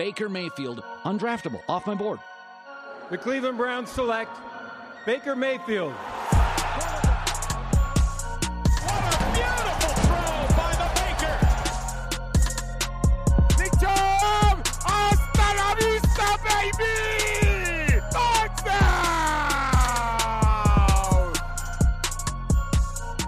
Baker Mayfield, undraftable, off my board. The Cleveland Browns select Baker Mayfield. What a beautiful throw by the Baker.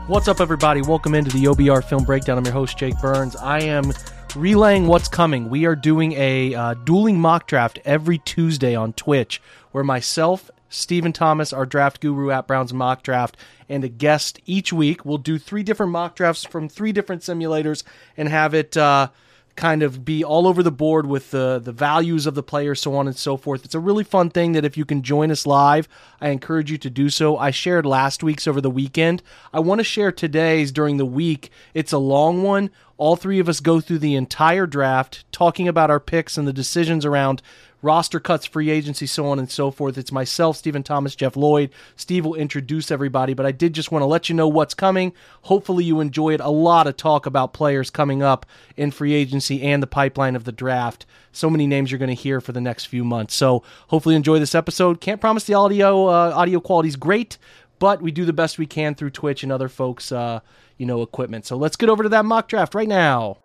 What's up, everybody? Welcome into the OBR Film Breakdown. I'm your host, Jake Burns. I am relaying what's coming. We are doing a uh, dueling mock draft every Tuesday on Twitch, where myself, Stephen Thomas, our draft guru at Browns Mock Draft, and a guest each week will do three different mock drafts from three different simulators and have it. Uh, kind of be all over the board with the the values of the players, so on and so forth. It's a really fun thing that if you can join us live, I encourage you to do so. I shared last week's over the weekend. I want to share today's during the week. It's a long one. All three of us go through the entire draft, talking about our picks and the decisions around roster cuts, free agency, so on and so forth. It's myself, Stephen Thomas, Jeff Lloyd. Steve will introduce everybody, but I did just want to let you know what's coming. Hopefully, you enjoyed a lot of talk about players coming up in free agency and the pipeline of the draft. So many names you're going to hear for the next few months. So hopefully, enjoy this episode. Can't promise the audio uh, audio quality is great, but we do the best we can through Twitch and other folks, uh, you know, equipment. So let's get over to that mock draft right now.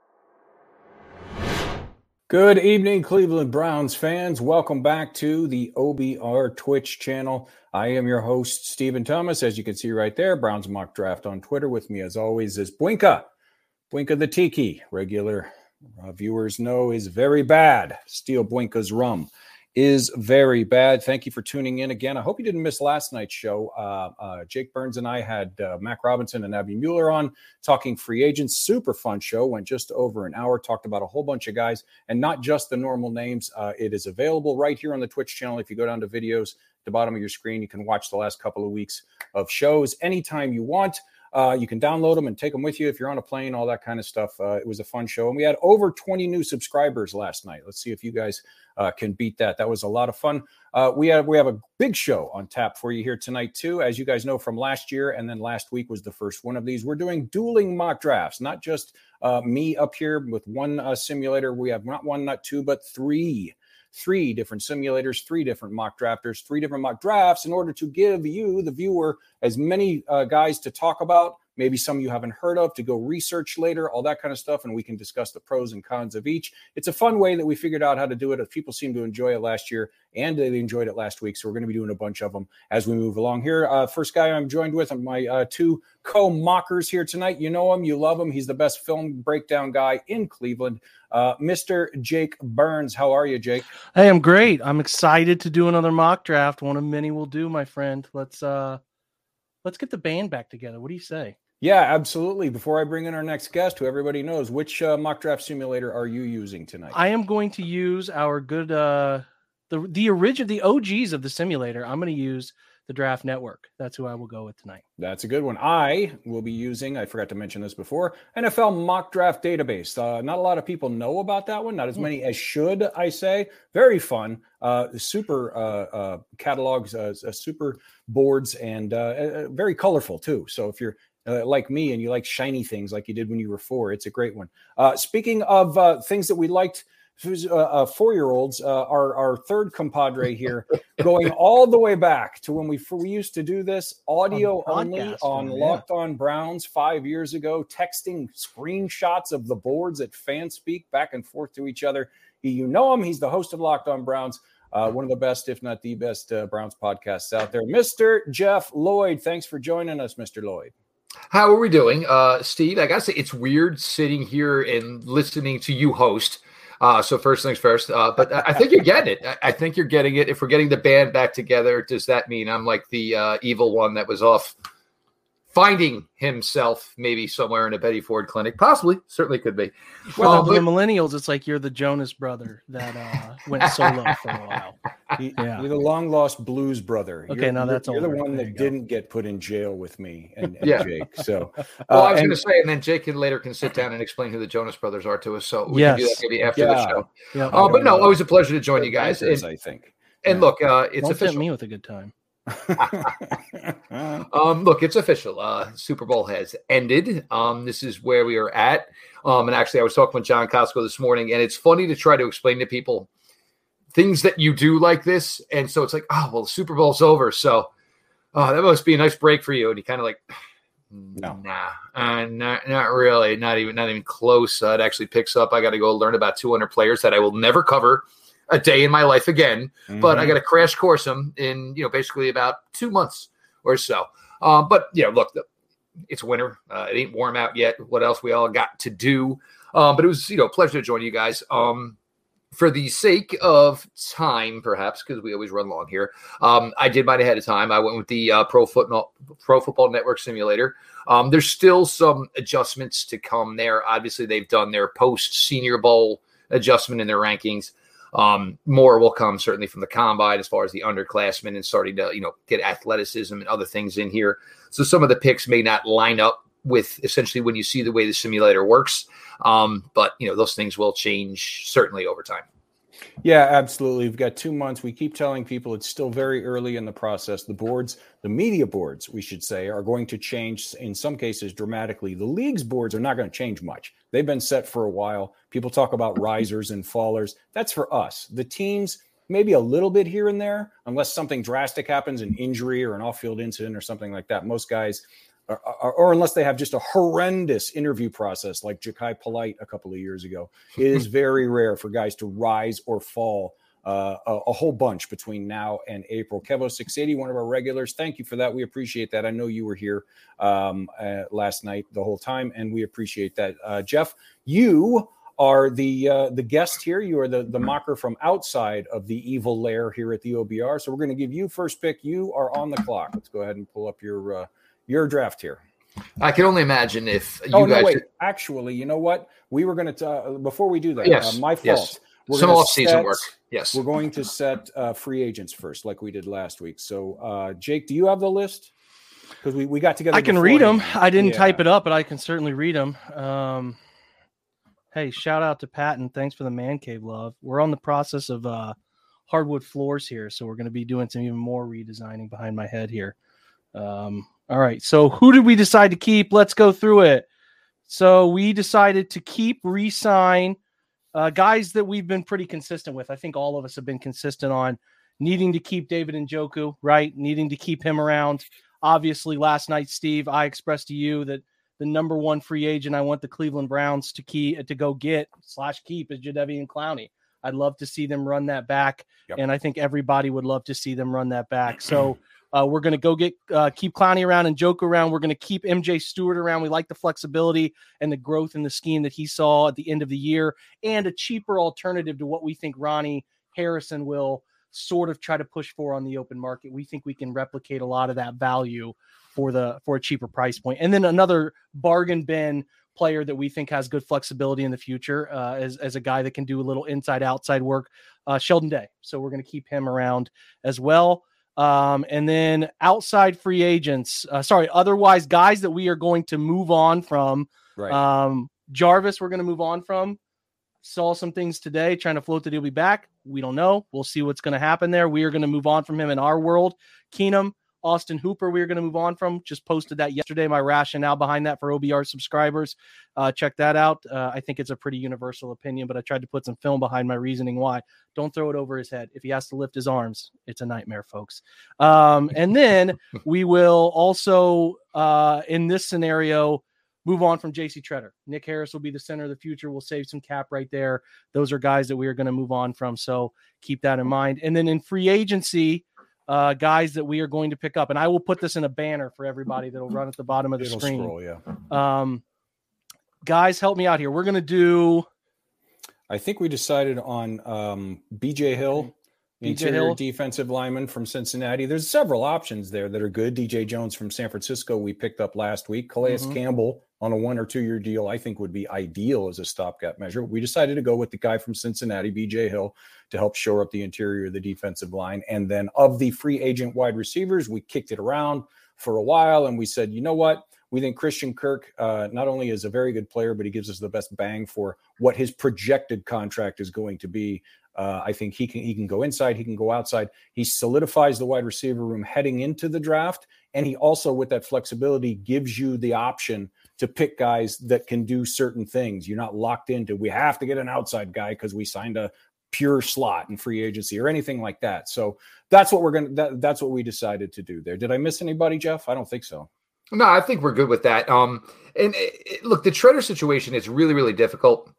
Good evening, Cleveland Browns fans. Welcome back to the OBR Twitch channel. I am your host, Stephen Thomas. As you can see right there, Browns Mock Draft on Twitter. With me, as always, is Bwinka. Bwinka the Tiki. Regular uh, viewers know is very bad. Steal Bwinka's rum is very bad. Thank you for tuning in again. I hope you didn't miss last night's show. Uh, uh, Jake Burns and I had uh, Mac Robinson and Abby Mueller on talking free agents. Super fun show. Went just over an hour. Talked about a whole bunch of guys and not just the normal names. Uh, it is available right here on the Twitch channel. If you go down to videos, the bottom of your screen, you can watch the last couple of weeks of shows anytime you want. Uh, you can download them and take them with you if you're on a plane, all that kind of stuff. Uh, it was a fun show. And we had over 20 new subscribers last night. Let's see if you guys uh, can beat that. That was a lot of fun. Uh, we have we have a big show on tap for you here tonight too. As you guys know from last year, and then last week was the first one of these. We're doing dueling mock drafts, not just uh, me up here with one uh, simulator. We have not one, not two, but three three different simulators, three different mock drafters, three different mock drafts in order to give you, the viewer, as many uh, guys to talk about maybe some you haven't heard of to go research later, all that kind of stuff. And we can discuss the pros and cons of each. It's a fun way that we figured out how to do it. If People seem to enjoy it last year and they enjoyed it last week. So we're going to be doing a bunch of them as we move along here. Uh, first guy I'm joined with are my uh, two co mockers here tonight. You know him, you love him. He's the best film breakdown guy in Cleveland. Uh, Mr. Jake Burns. How are you, Jake? I am great. I'm excited to do another mock draft. One of many will do, my friend. Let's uh let's get the band back together. What do you say? Yeah, absolutely. Before I bring in our next guest, who everybody knows, which uh, mock draft simulator are you using tonight? I am going to use our good uh the the original the OGs of the simulator. I'm going to use the Draft Network. That's who I will go with tonight. That's a good one. I will be using, I forgot to mention this before, NFL Mock Draft Database. Uh, not a lot of people know about that one, not as many as should, I say. Very fun. Uh, super uh, uh catalogs, super boards, and very colorful too. So if you're uh, like me and you like shiny things like you did when you were four, it's a great one. Uh, speaking of uh, things that we liked, who's uh, uh, four year olds, uh, our, our third compadre here, going all the way back to when we, we used to do this audio on only on yeah. Locked On Browns five years ago, texting screenshots of the boards at Fanspeak back and forth to each other. You know him, he's the host of Locked On Browns. Uh, one of the best, if not the best, uh, Browns podcasts out there. Mr. Jeff Lloyd, thanks for joining us, Mr. Lloyd. How are we doing, uh, Steve? I gotta say, it's weird sitting here and listening to you host. Uh, so first things first, uh, but I think you're getting it. I think you're getting it. If we're getting the band back together, does that mean I'm like the uh, evil one that was off finding himself maybe somewhere in a Betty Ford clinic. Possibly, certainly could be. Well, um, the but, millennials, it's like you're the Jonas brother that uh, went solo for a while. yeah. You're the long lost blues brother. Okay, you're, now that's you're, you're the one that didn't get put in jail with me and, and yeah. Jake. So, well, uh, I was going to say, and then Jake can later can sit down and explain who the Jonas brothers are to us. So we yes. can do that maybe after yeah. the show. Yeah. Uh, but no, always a pleasure to join you guys. And, I think. And look, uh, it's Don't official. me with a good time. um, look, it's official. Uh, Super Bowl has ended. Um, this is where we are at. Um, and actually, I was talking with John Costco this morning, and it's funny to try to explain to people things that you do like this. And so it's like, oh, well, the Super Bowl's over. So, oh, that must be a nice break for you. And he kind of like, no, nah, uh, not, not really, not even, not even close. Uh, it actually picks up. I got to go learn about 200 players that I will never cover a day in my life again, mm-hmm. but I got to crash course them in, you know, basically about two months or so. Um, but yeah, look, the, it's winter. Uh, it ain't warm out yet. What else we all got to do? Um, but it was, you know, pleasure to join you guys. Um, for the sake of time, perhaps because we always run long here, um, I did mine ahead of time. I went with the uh, Pro Football Pro Football Network Simulator. Um, there's still some adjustments to come there. Obviously, they've done their post Senior Bowl adjustment in their rankings. Um, more will come certainly from the combine as far as the underclassmen and starting to you know get athleticism and other things in here. So some of the picks may not line up with essentially when you see the way the simulator works. Um, but you know, those things will change certainly over time. Yeah, absolutely. We've got two months. We keep telling people it's still very early in the process. The boards, the media boards, we should say, are going to change in some cases dramatically. The league's boards are not going to change much. They've been set for a while. People talk about risers and fallers. That's for us. The teams, maybe a little bit here and there, unless something drastic happens, an injury or an off field incident or something like that. Most guys or, or, or, unless they have just a horrendous interview process like Jachai Polite a couple of years ago. It is very rare for guys to rise or fall uh, a, a, whole bunch between now and April. Kevo 680, one of our regulars, thank you for that. We appreciate that. I know you were here um, uh, last night the whole time, and we appreciate that. Uh, Jeff, you are the uh, the guest here. You are the the mocker from outside of the evil lair here at the OBR. So we're going to give you first pick. You are on the clock. Let's go ahead and pull up your uh, your draft here. I can only imagine if you oh, guys. No, wait. Actually, you know what? We were going to uh, before we do that. Yes, uh, my fault. Yes. We're Some off season work. Yes, we're going to set uh, free agents first, like we did last week. So, uh, Jake, do you have the list? Because we, we got together. I can read them. I didn't yeah. type it up, but I can certainly read them. Um, hey, shout out to Patton. Thanks for the man cave love. We're on the process of uh, hardwood floors here, so we're going to be doing some even more redesigning behind my head here. Um, all right. So who did we decide to keep? Let's go through it. So we decided to keep re-sign uh, guys that we've been pretty consistent with. I think all of us have been consistent on needing to keep David Njoku right? Needing to keep him around. Obviously, last night, Steve, I expressed to you that the number one free agent I want the Cleveland Browns to key to go get slash keep is Jadeveon Clowney. I'd love to see them run that back, yep. and I think everybody would love to see them run that back. So uh, we're going to go get uh, keep Clowney around Njoku around. We're going to keep MJ Stewart around. We like the flexibility and the growth in the scheme that he saw at the end of the year, and a cheaper alternative to what we think Ronnie Harrison will sort of try to push for on the open market. We think we can replicate a lot of that value for the for a cheaper price point. And then another bargain bin player that we think has good flexibility in the future uh, as, as a guy that can do a little inside outside work, uh, Sheldon Day. So we're going to keep him around as well. Um, and then outside free agents, uh, sorry, otherwise guys that we are going to move on from. Right. Um, Jarvis, we're going to move on from. Saw some things today trying to float that he'll be back. We don't know. We'll see what's going to happen there. We are going to move on from him in our world. Keenum, Austin Hooper, we are going to move on from. Just posted that yesterday. My rationale behind that for OBR subscribers. Uh, check that out. Uh, I think it's a pretty universal opinion, but I tried to put some film behind my reasoning why. Don't throw it over his head. If he has to lift his arms, it's a nightmare, folks. Um, and then we will also, uh, in this scenario, move on from JC Tretter. Nick Harris will be the center of the future. We'll save some cap right there. Those are guys that we are going to move on from. So keep that in mind. And then in free agency, uh, guys that we are going to pick up. And I will put this in a banner for everybody that'll run at the bottom of the It'll screen. Scroll, yeah. Um, guys, help me out here. We're going to do. I think we decided on um, BJ Hill, interior Hill. defensive lineman from Cincinnati. There's several options there that are good. DJ Jones from San Francisco, we picked up last week. Calais mm-hmm. Campbell on a one or two year deal, I think would be ideal as a stopgap measure. We decided to go with the guy from Cincinnati, BJ Hill, to help shore up the interior of the defensive line. And then of the free agent wide receivers, we kicked it around for a while and we said, you know what? We think Christian Kirk uh, not only is a very good player, but he gives us the best bang for what his projected contract is going to be. Uh, I think he can he can go inside, he can go outside. He solidifies the wide receiver room heading into the draft, and he also, with that flexibility, gives you the option to pick guys that can do certain things. You're not locked into we have to get an outside guy because we signed a pure slot in free agency or anything like that. So that's what we're gonna. That, that's what we decided to do there. Did I miss anybody, Jeff? I don't think so. No, I think we're good with that. Um, and it, look, the Tretter situation is really, really difficult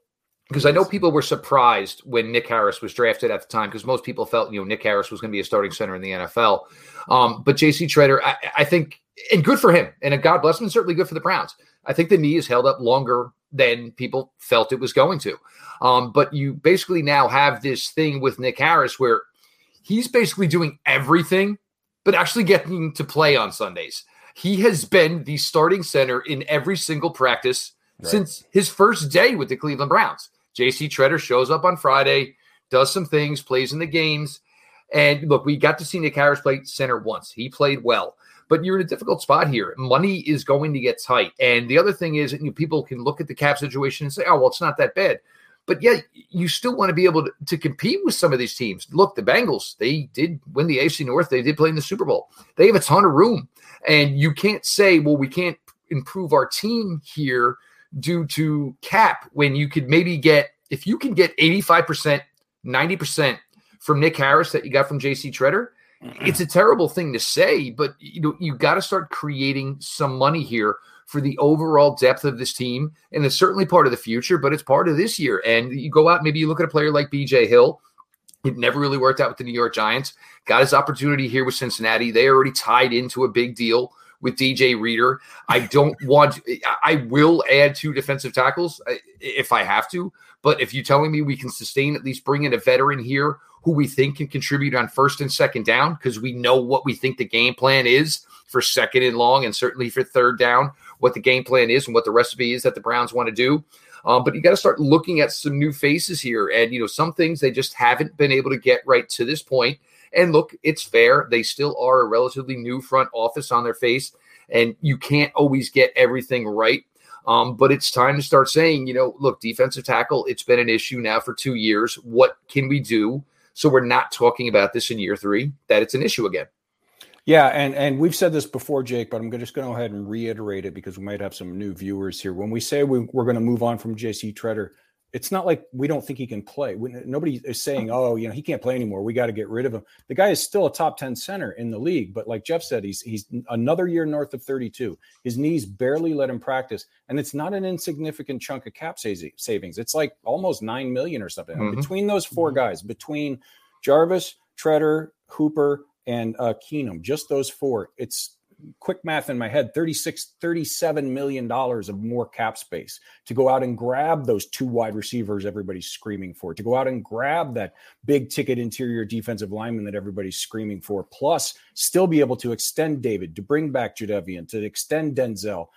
because I know people were surprised when Nick Harris was drafted at the time because most people felt you know Nick Harris was going to be a starting center in the NFL. Um, but J.C. Tretter, I, I, think, and good for him, and God bless him, and certainly good for the Browns. I think the knee is held up longer than people felt it was going to. Um, but you basically now have this thing with Nick Harris where he's basically doing everything, but actually getting to play on Sundays. He has been the starting center in every single practice right. since his first day with the Cleveland Browns. JC Tretter shows up on Friday, does some things, plays in the games. And look, we got to see Nick Harris play center once. He played well, but you're in a difficult spot here. Money is going to get tight. And the other thing is, you know, people can look at the cap situation and say, oh, well, it's not that bad. But yeah, you still want to be able to, to compete with some of these teams. Look, the Bengals, they did win the AFC North. They did play in the Super Bowl. They have a ton of room. And you can't say, well, we can't improve our team here due to cap when you could maybe get, if you can get 85%, 90% from Nick Harris that you got from JC Tretter, it's a terrible thing to say, but you know, you got to start creating some money here for the overall depth of this team. And it's certainly part of the future, but it's part of this year. And you go out, maybe you look at a player like BJ Hill. It never really worked out with the New York Giants. Got his opportunity here with Cincinnati. They already tied into a big deal with DJ Reader. I don't want, I will add two defensive tackles uh, if I have to. But if you're telling me we can sustain, at least bring in a veteran here who we think can contribute on first and second down, because we know what we think the game plan is for second and long, and certainly for third down, what the game plan is and what the recipe is that the Browns want to do. Um, but you got to start looking at some new faces here. And, you know, some things they just haven't been able to get right to this point. And look, it's fair. They still are a relatively new front office on their face, and you can't always get everything right. Um, but it's time to start saying, you know, look, defensive tackle, it's been an issue now for two years. What can we do so we're not talking about this in year three, that it's an issue again? Yeah, and and we've said this before, Jake, but I'm just going to go ahead and reiterate it because we might have some new viewers here. When we say we, are going to move on from JC Tretter, it's not like we don't think he can play. We, nobody is saying, "Oh, you know, he can't play anymore. We got to get rid of him." The guy is still a top ten center in the league, but like Jeff said, he's he's another year north of thirty two. His knees barely let him practice, and it's not an insignificant chunk of cap savings. It's like almost nine million or something mm-hmm. between those 4 mm-hmm. guys, between Jarvis, Tretter, Hooper, and uh, Keenum. Just those four. It's quick math in my head 36 37 million dollars of more cap space to go out and grab those two wide receivers everybody's screaming for to go out and grab that big ticket interior defensive lineman that everybody's screaming for plus still be able to extend david to bring back Jadeveon, to extend denzel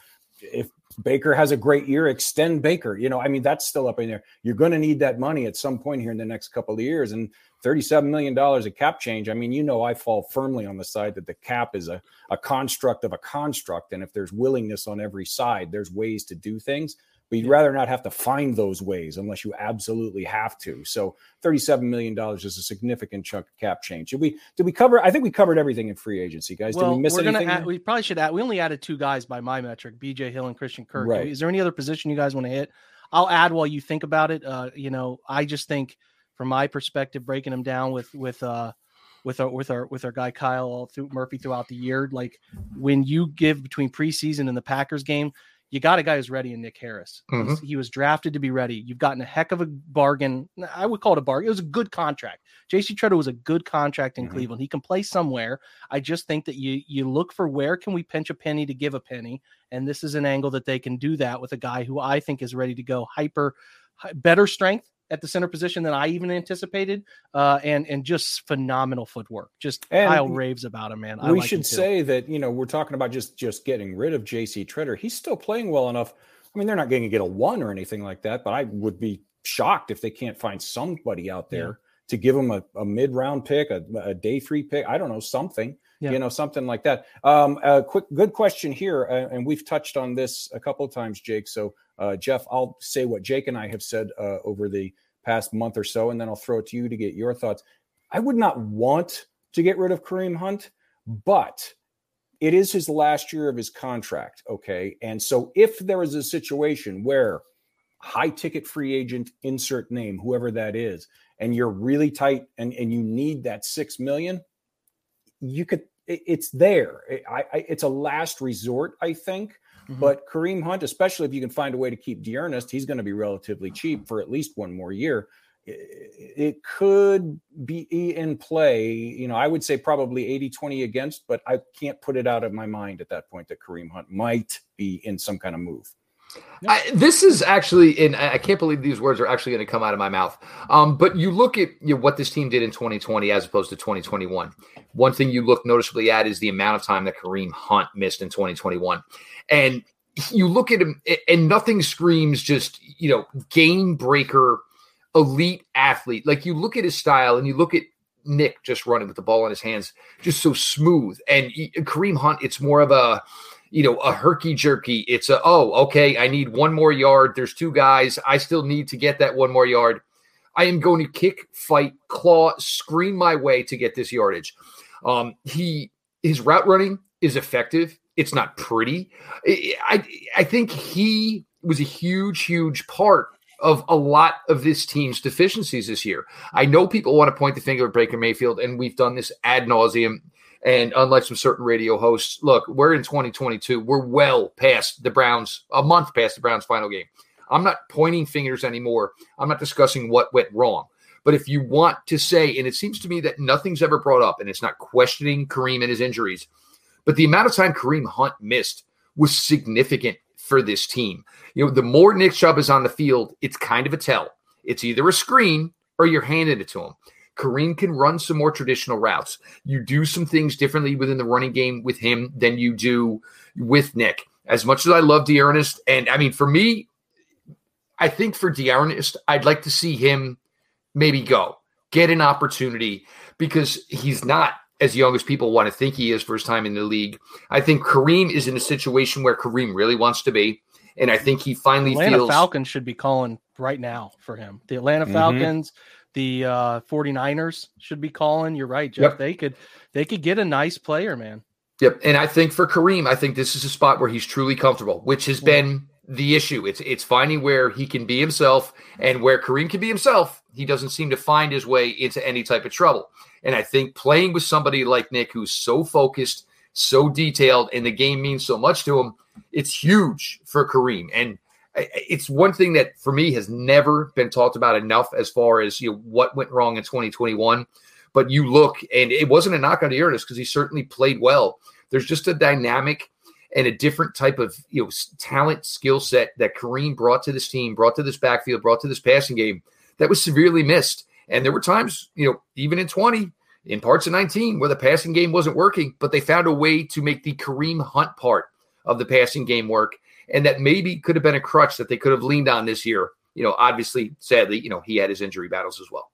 if Baker has a great year, extend Baker. You know, I mean, that's still up in there. You're going to need that money at some point here in the next couple of years. And $37 million of cap change. I mean, you know, I fall firmly on the side that the cap is a, a construct of a construct. And if there's willingness on every side, there's ways to do things. But you'd rather not have to find those ways unless you absolutely have to. So $37 million is a significant chunk of cap change. Did we did we cover? I think we covered everything in free agency, guys. Well, did we miss we're anything? Gonna add, we probably should add. We only added two guys by my metric: BJ Hill and Christian Kirk. Right. Is there any other position you guys want to hit? I'll add while you think about it. Uh, you know, I just think – from my perspective, breaking them down with with uh with our with our with our guy Kyle through Murphy throughout the year. Like when you give between preseason and the Packers game, you got a guy who's ready in Nick Harris. Mm-hmm. He was drafted to be ready. You've gotten a heck of a bargain. I would call it a bargain. It was a good contract. JC Tretter was a good contract in mm-hmm. Cleveland. He can play somewhere. I just think that you you look for where can we pinch a penny to give a penny, and this is an angle that they can do that with a guy who I think is ready to go hyper better strength at the center position than I even anticipated, uh, and and just phenomenal footwork. Just and Kyle raves about him, man. I we like should say that you know we're talking about just just getting rid of J.C. Tretter. He's still playing well enough. I mean, they're not going to get a one or anything like that, but I would be shocked if they can't find somebody out there yeah. to give him a, a mid round pick, a, a, day three pick. I don't know something. Yeah. You know, something like that. Um, a quick, good question here, uh, and we've touched on this a couple of times, Jake. So, uh, Jeff, I'll say what Jake and I have said uh, over the past month or so, and then I'll throw it to you to get your thoughts. I would not want to get rid of Kareem Hunt, but it is his last year of his contract. Okay. And so if there is a situation where high ticket free agent, insert name, whoever that is, and you're really tight and, and you need that six million, you could it, it's there. It, I, I, it's a last resort, I think. Mm-hmm. But Kareem Hunt, especially if you can find a way to keep D'Ernest, he's going to be relatively cheap for at least one more year. It, it could be in play. You know, I would say probably 80 20 against, but I can't put it out of my mind at that point that Kareem Hunt might be in some kind of move. I, this is actually, and I can't believe these words are actually going to come out of my mouth. Um, but you look at you know, what this team did in 2020 as opposed to 2021. One thing you look noticeably at is the amount of time that Kareem Hunt missed in 2021, and you look at him, and nothing screams just you know game breaker, elite athlete. Like you look at his style, and you look at Nick just running with the ball in his hands, just so smooth. And Kareem Hunt, it's more of a you know, a herky jerky. It's a, oh, okay, I need one more yard. There's two guys. I still need to get that one more yard. I am going to kick, fight, claw, scream my way to get this yardage. Um, he his route running is effective. It's not pretty. I I think he was a huge, huge part of a lot of this team's deficiencies this year. I know people want to point the finger at Baker Mayfield, and we've done this ad nauseum and unlike some certain radio hosts, look, we're in 2022. We're well past the Browns, a month past the Browns' final game. I'm not pointing fingers anymore. I'm not discussing what went wrong. But if you want to say, and it seems to me that nothing's ever brought up, and it's not questioning Kareem and his injuries, but the amount of time Kareem Hunt missed was significant for this team. You know, the more Nick Chubb is on the field, it's kind of a tell. It's either a screen or you're handing it to him. Kareem can run some more traditional routes. You do some things differently within the running game with him than you do with Nick. As much as I love D'Ernest, and I mean, for me, I think for D'Ernest, I'd like to see him maybe go get an opportunity because he's not as young as people want to think he is for his time in the league. I think Kareem is in a situation where Kareem really wants to be. And I think he finally Atlanta feels Falcons should be calling right now for him. The Atlanta mm-hmm. The uh 49ers should be calling. You're right, Jeff. Yep. They could they could get a nice player, man. Yep. And I think for Kareem, I think this is a spot where he's truly comfortable, which has been the issue. It's it's finding where he can be himself and where Kareem can be himself. He doesn't seem to find his way into any type of trouble. And I think playing with somebody like Nick, who's so focused, so detailed, and the game means so much to him, it's huge for Kareem. And it's one thing that for me has never been talked about enough as far as you know what went wrong in 2021. But you look, and it wasn't a knock on D'Ernest because he certainly played well. There's just a dynamic and a different type of you know talent, skill set that Kareem brought to this team, brought to this backfield, brought to this passing game that was severely missed. And there were times, you know, even in 20, in parts of 19, where the passing game wasn't working, but they found a way to make the Kareem Hunt part of the passing game work and that maybe could have been a crutch that they could have leaned on this year. You know, obviously, sadly, you know, he had his injury battles as well.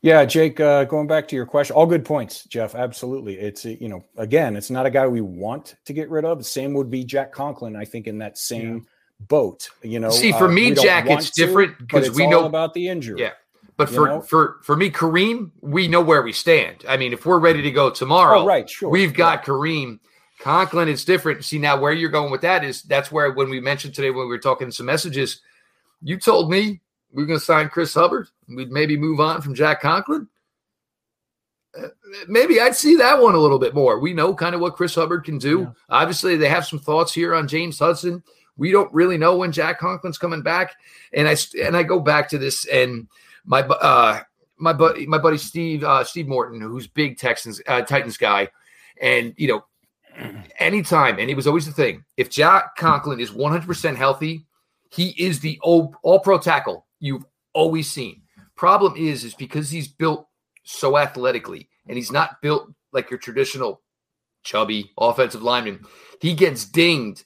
Yeah, Jake, uh, going back to your question, all good points, Jeff. Absolutely. It's, you know, again, it's not a guy we want to get rid of. The same would be Jack Conklin, I think, in that same yeah. boat. You know, see, for uh, me, Jack, it's different because we know about the injury. Yeah. But for, know? for for me, Kareem, we know where we stand. I mean, if we're ready to go tomorrow, oh, right, sure. we've got right. Kareem Conklin it's different. See, now where you're going with that is that's where when we mentioned today when we were talking some messages, you told me we are going to sign Chris Hubbard. We'd maybe move on from Jack Conklin. Uh, maybe I'd see that one a little bit more. We know kind of what Chris Hubbard can do. Yeah. Obviously, they have some thoughts here on James Hudson. We don't really know when Jack Conklin's coming back, and I and I go back to this and my uh my buddy my buddy Steve uh, Steve Morton, who's big Texans uh, Titans guy, and you know anytime, and it was always the thing. If Jack Conklin is 100% healthy, he is the all, pro tackle you've always seen. Problem is, is because he's built so athletically and he's not built like your traditional chubby offensive lineman. He gets dinged.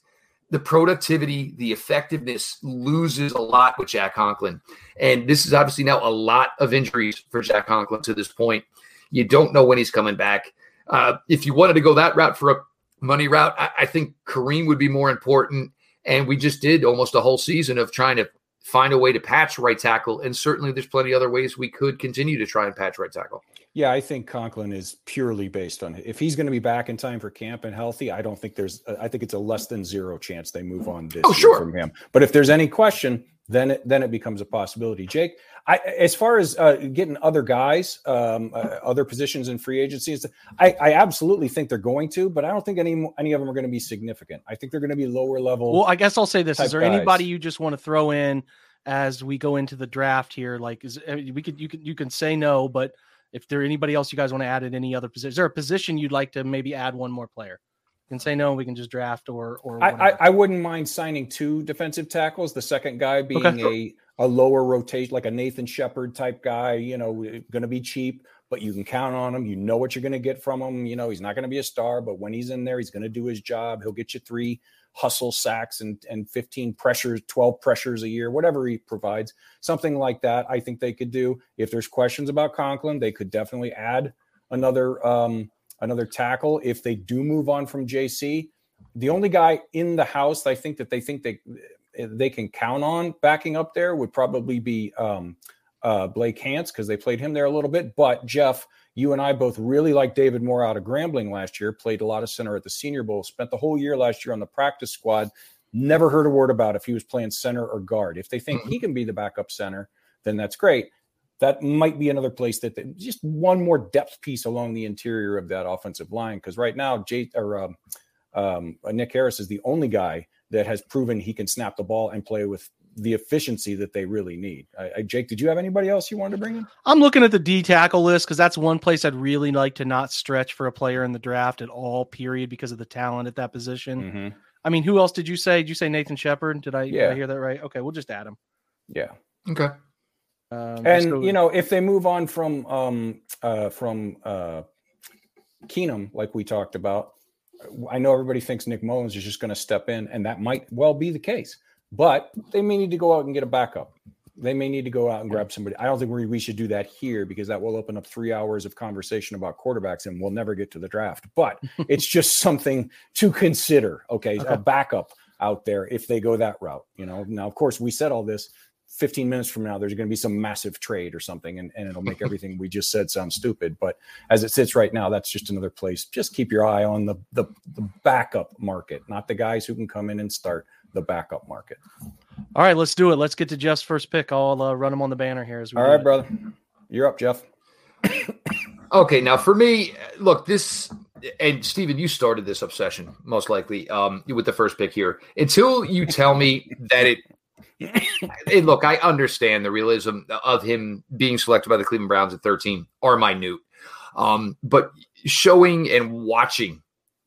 The productivity, the effectiveness loses a lot with Jack Conklin. And this is obviously now a lot of injuries for Jack Conklin to this point. You don't know when he's coming back. Uh, if you wanted to go that route for a money route, I, I think Kareem would be more important. And we just did almost a whole season of trying to find a way to patch right tackle. And certainly there's plenty other ways we could continue to try and patch right tackle. Yeah, I think Conklin is purely based on if he's going to be back in time for camp and healthy. I don't think there's, I think it's a less than zero chance they move mm-hmm. on this oh, sure. from him. But if there's any question, then it, then it becomes a possibility. Jake, I, as far as uh, getting other guys, um, uh, other positions in free agencies, I, I, absolutely think they're going to, but I don't think any any of them are going to be significant. I think they're going to be lower level. Well, I guess I'll say this: Is there guys. anybody you just want to throw in as we go into the draft here? Like, is we could you can you can say no, but if there anybody else you guys want to add at any other position, is there a position you'd like to maybe add one more player? Can say no, we can just draft or or. I, I, I wouldn't mind signing two defensive tackles. The second guy being okay. a a lower rotation, like a Nathan Shepherd type guy. You know, going to be cheap, but you can count on him. You know what you're going to get from him. You know, he's not going to be a star, but when he's in there, he's going to do his job. He'll get you three hustle sacks and, and 15 pressures, 12 pressures a year, whatever he provides, something like that. I think they could do. If there's questions about Conklin, they could definitely add another um, another tackle. If they do move on from JC, the only guy in the house I think that they think they they can count on backing up there would probably be um, uh, Blake Hance because they played him there a little bit. But Jeff, you and I both really like David Moore out of Grambling last year, played a lot of center at the Senior Bowl, spent the whole year last year on the practice squad. Never heard a word about if he was playing center or guard. If they think mm-hmm. he can be the backup center, then that's great. That might be another place that they, just one more depth piece along the interior of that offensive line. Because right now, Jay or um, um, Nick Harris is the only guy that has proven he can snap the ball and play with the efficiency that they really need. I, I, Jake, did you have anybody else you wanted to bring in? I'm looking at the D tackle list because that's one place I'd really like to not stretch for a player in the draft at all, period, because of the talent at that position. Mm-hmm. I mean, who else did you say? Did you say Nathan Shepherd? Did I, yeah. did I hear that right? Okay, we'll just add him. Yeah. Okay. Um, and so, you know, if they move on from um uh from uh Keenum, like we talked about, I know everybody thinks Nick Mullens is just going to step in, and that might well be the case. But they may need to go out and get a backup. They may need to go out and grab somebody. I don't think we, we should do that here because that will open up three hours of conversation about quarterbacks and we'll never get to the draft. But it's just something to consider. Okay, okay. A backup out there if they go that route. You know, now, of course, we said all this 15 minutes from now, there's going to be some massive trade or something, and, and it'll make everything we just said sound stupid. But as it sits right now, that's just another place. Just keep your eye on the, the, the backup market, not the guys who can come in and start the backup market. All right, let's do it. Let's get to Jeff's first pick. I'll uh, run him on the banner here. As we All right, it. brother. You're up, Jeff. okay, now for me, look, this and Stephen, you started this obsession most likely um, with the first pick here. Until you tell me that it, hey, look, I understand the realism of him being selected by the Cleveland Browns at 13 are minute, um, but showing and watching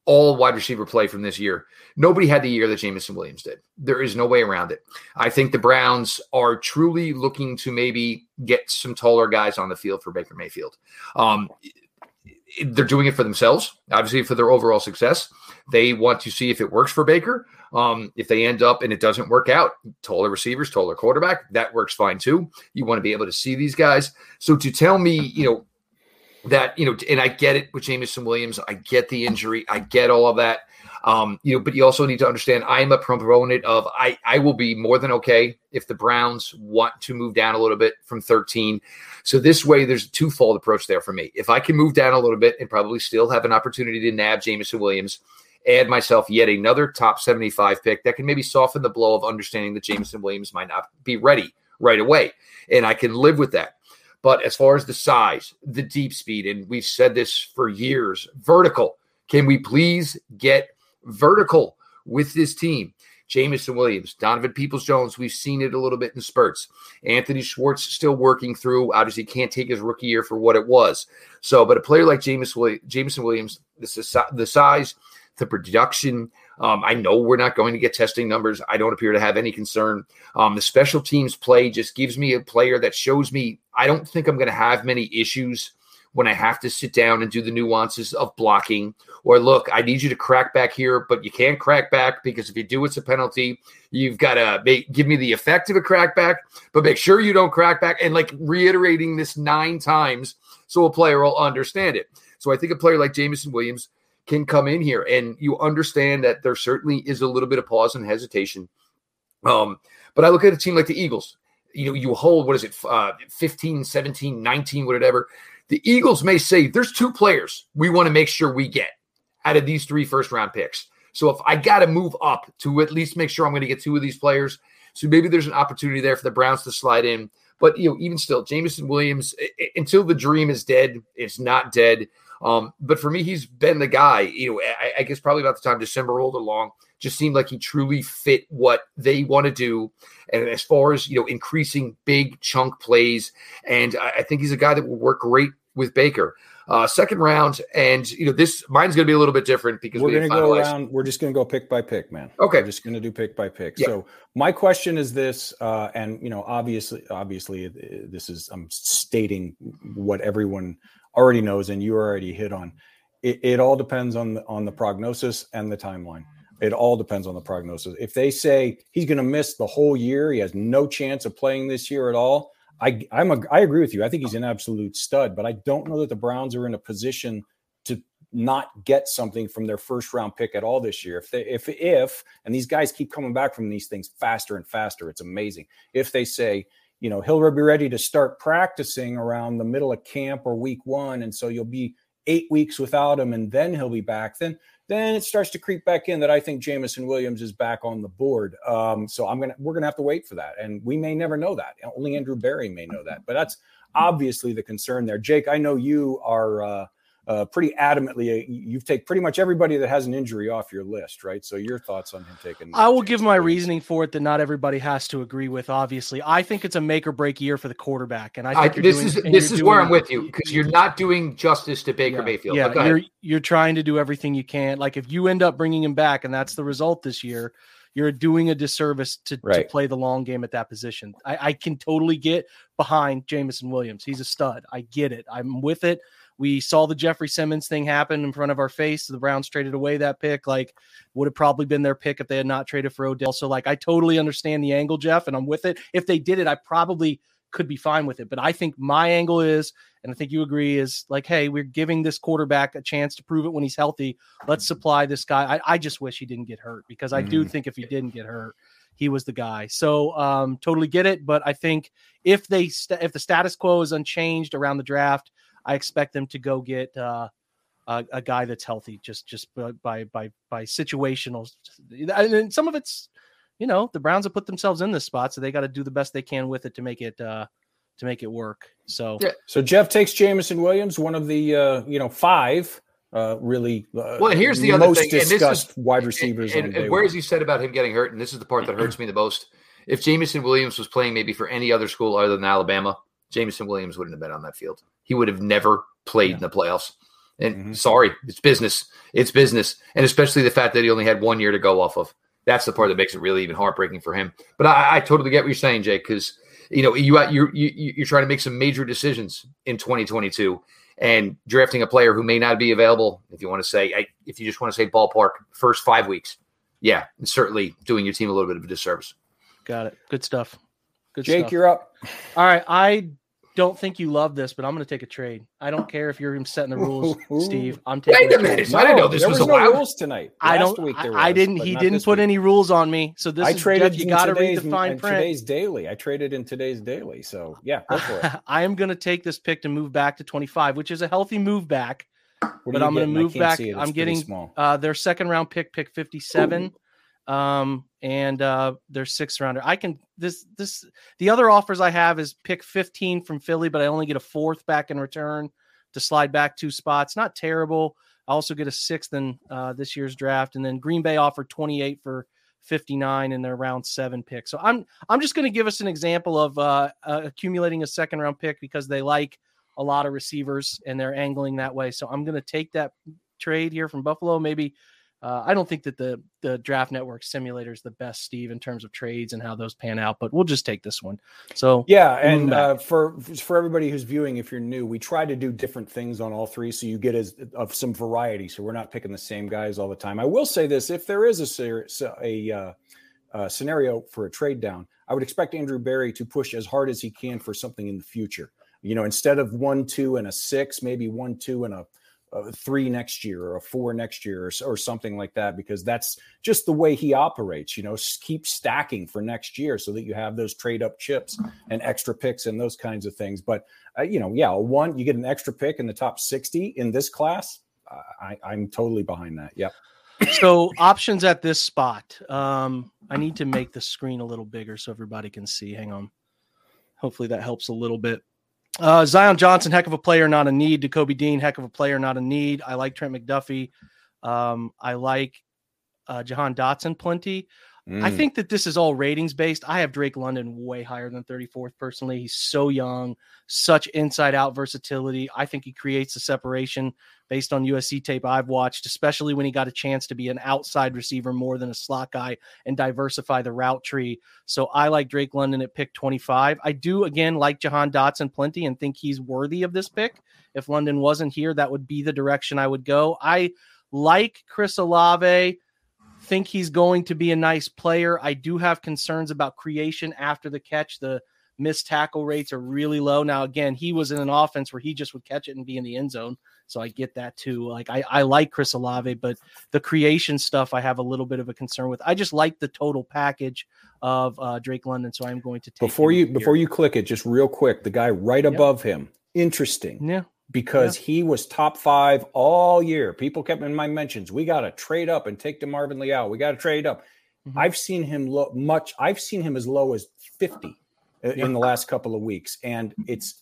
all wide receiver play from this year. Nobody had the year that Jameson Williams did. There is no way around it. I think the Browns are truly looking to maybe get some taller guys on the field for Baker Mayfield. Um, they're doing it for themselves, obviously for their overall success. They want to see if it works for Baker. Um, if they end up and it doesn't work out, taller receivers, taller quarterback, that works fine too. You want to be able to see these guys. So to tell me, you know, that you know, and I get it with Jameson Williams. I get the injury. I get all of that. Um, you know, but you also need to understand I am a proponent of I I will be more than okay if the Browns want to move down a little bit from 13. So this way there's a twofold approach there for me. If I can move down a little bit and probably still have an opportunity to nab Jameson Williams, add myself yet another top 75 pick that can maybe soften the blow of understanding that Jameson Williams might not be ready right away. And I can live with that. But as far as the size, the deep speed, and we've said this for years, vertical. Can we please get vertical with this team? Jameson Williams, Donovan Peoples Jones, we've seen it a little bit in spurts. Anthony Schwartz still working through. Obviously, can't take his rookie year for what it was. So, but a player like Jameson Williams, the size, the production. Um, I know we're not going to get testing numbers. I don't appear to have any concern. Um, the special teams play just gives me a player that shows me I don't think I'm going to have many issues when I have to sit down and do the nuances of blocking. Or look, I need you to crack back here, but you can't crack back because if you do, it's a penalty. You've got to give me the effect of a crack back, but make sure you don't crack back. And like reiterating this nine times so a player will understand it. So I think a player like Jameson Williams can come in here and you understand that there certainly is a little bit of pause and hesitation. Um, but I look at a team like the Eagles. You know, you hold, what is it, uh, 15, 17, 19, whatever. The Eagles may say there's two players we want to make sure we get out of these three first round picks. So if I got to move up to at least make sure I'm going to get two of these players, So maybe there's an opportunity there for the Browns to slide in. But you know, even still, Jameson Williams, until the dream is dead, it's not dead. Um, but for me, he's been the guy. You know, I, I, guess probably about the time December rolled along, just seemed like he truly fit what they want to do. And as far as you know, increasing big chunk plays, and I, I think he's a guy that will work great with Baker. Uh, second round, and you know this mine's going to be a little bit different because we're we going to go around. We're just going to go pick by pick, man. Okay, we're just going to do pick by pick. Yeah. So my question is this, uh, and you know, obviously, obviously, this is I'm stating what everyone already knows, and you already hit on. It, it all depends on the on the prognosis and the timeline. It all depends on the prognosis. If they say he's going to miss the whole year, he has no chance of playing this year at all I I'm a, I agree with you. I think he's oh. an absolute stud, but I don't know that the Browns are in a position to not get something from their first round pick at all this year. If they if if and these guys keep coming back from these things faster and faster, it's amazing. If they say, you know, he'll be ready to start practicing around the middle of camp or week 1 and so you'll be 8 weeks without him and then he'll be back, then then it starts to creep back in that I think Jameson Williams is back on the board. Um, so I'm gonna we're gonna have to wait for that, and we may never know that. Only Andrew Berry may know that, but that's obviously the concern there. Jake, I know you are. Uh, uh, pretty adamantly, uh, you've taken pretty much everybody that has an injury off your list, right? So your thoughts on him taking? I will give my reasoning for it that not everybody has to agree with. Obviously, I think it's a make or break year for the quarterback, and I think I, this doing, is this is doing, where I'm with you because you're not doing justice to Baker yeah, Mayfield. Yeah, you're you're trying to do everything you can. Like if you end up bringing him back, and that's the result this year, you're doing a disservice to, right. to play the long game at that position. I, I, can totally get behind Jameson Williams. He's a stud. I get it. I'm with it. We saw the Jeffrey Simmons thing happen in front of our face. The Browns traded away that pick. Like, would have probably been their pick if they had not traded for Odell. So, like, I totally understand the angle, Jeff, and I'm with it. If they did it, I probably could be fine with it. But I think my angle is, and I think you agree, is like, hey, we're giving this quarterback a chance to prove it when he's healthy. Let's supply this guy. I, I just wish he didn't get hurt because I mm-hmm. do think if he didn't get hurt, he was the guy. So um, totally get it. But I think if they st- if the status quo is unchanged around the draft, I expect them to go get uh, a, a, guy that's healthy, just just by by by situational. And some of it's, you know, the Browns have put themselves in this spot, so they got to do the best they can with it to make it uh, to make it work. So yeah. So Jeff takes Jameson Williams, one of the uh, you know five uh, really uh, well. Here's the other thing, discussed is, wide receivers. And, and, and where is he said about him getting hurt? And this is the part that hurts me the most. If Jameson Williams was playing maybe for any other school other than Alabama, Jameson Williams wouldn't have been on that field. He would have never played yeah. in the playoffs. And mm-hmm. sorry, it's business. It's business. And especially the fact that he only had one year to go off of. That's the part that makes it really even heartbreaking for him. But I, I totally get what you're saying, Jake, because you know you you you you're trying to make some major decisions in 2022 and drafting a player who may not be available. If you want to say, if you just want to say ballpark, first five weeks, yeah, and certainly doing your team a little bit of a disservice. Got it. Good stuff. Good Jake, stuff. you're up. All right. I don't think you love this, but I'm going to take a trade. I don't care if you're setting the rules, Steve. I'm taking. Wait a minute! No, I didn't know this was, was no rules tonight. Last I don't. Was, I didn't. He didn't put week. any rules on me. So this I is traded. Jeff, you got to read the fine print. Today's daily. I traded in today's daily. So yeah, go for it. I am going to take this pick to move back to 25, which is a healthy move back. But I'm going to move back. I'm getting uh, their second round pick, pick 57. Ooh um, and uh, their sixth rounder. I can this this the other offers I have is pick 15 from Philly, but I only get a fourth back in return to slide back two spots. Not terrible. I also get a sixth in uh, this year's draft, and then Green Bay offered 28 for 59 in their round seven pick. So I'm I'm just going to give us an example of uh, uh, accumulating a second round pick because they like a lot of receivers and they're angling that way. So I'm going to take that trade here from Buffalo, maybe uh, I don't think that the the draft network simulator is the best, Steve, in terms of trades and how those pan out. But we'll just take this one. So yeah, and uh, for for everybody who's viewing, if you're new, we try to do different things on all three, so you get as of some variety. So we're not picking the same guys all the time. I will say this: if there is a a, uh, a scenario for a trade down, I would expect Andrew Berry to push as hard as he can for something in the future. You know, instead of one two and a six, maybe one two and a three next year or a four next year or, or, something like that because that's just the way he operates you know keep stacking for next year so that you have those trade up chips and extra picks and those kinds of things but uh, you know yeah one you get an extra pick in the top 60 in this class I, i'm totally behind that yep so options at this spot. Um, I need to make the screen a little bigger so everybody can see. Hang on. Hopefully that helps a little bit. Uh, Zion Johnson, heck of a player, not a need. Kobe Dean, heck of a player, not a need. I like Trent McDuffie. Um, I like uh, Jahan Dotson plenty. Mm. I think that this is all ratings based. I have Drake London way higher than 34th personally. He's so young, such inside out versatility. I think he creates a separation based on USC tape I've watched, especially when he got a chance to be an outside receiver more than a slot guy and diversify the route tree. So I like Drake London at pick 25. I do again like Jahan Dotson plenty and think he's worthy of this pick. If London wasn't here, that would be the direction I would go. I like Chris Olave think he's going to be a nice player. I do have concerns about creation after the catch. The missed tackle rates are really low. Now, again, he was in an offense where he just would catch it and be in the end zone. So I get that too. Like I, I like Chris Olave, but the creation stuff I have a little bit of a concern with. I just like the total package of uh, Drake London. So I'm going to take before you before you click it, just real quick, the guy right yep. above him. Interesting. Yeah because yeah. he was top five all year. People kept in my mentions. We got to trade up and take DeMarvin Leal. We got to trade up. Mm-hmm. I've seen him low, much. I've seen him as low as fifty yeah. in the last couple of weeks, and it's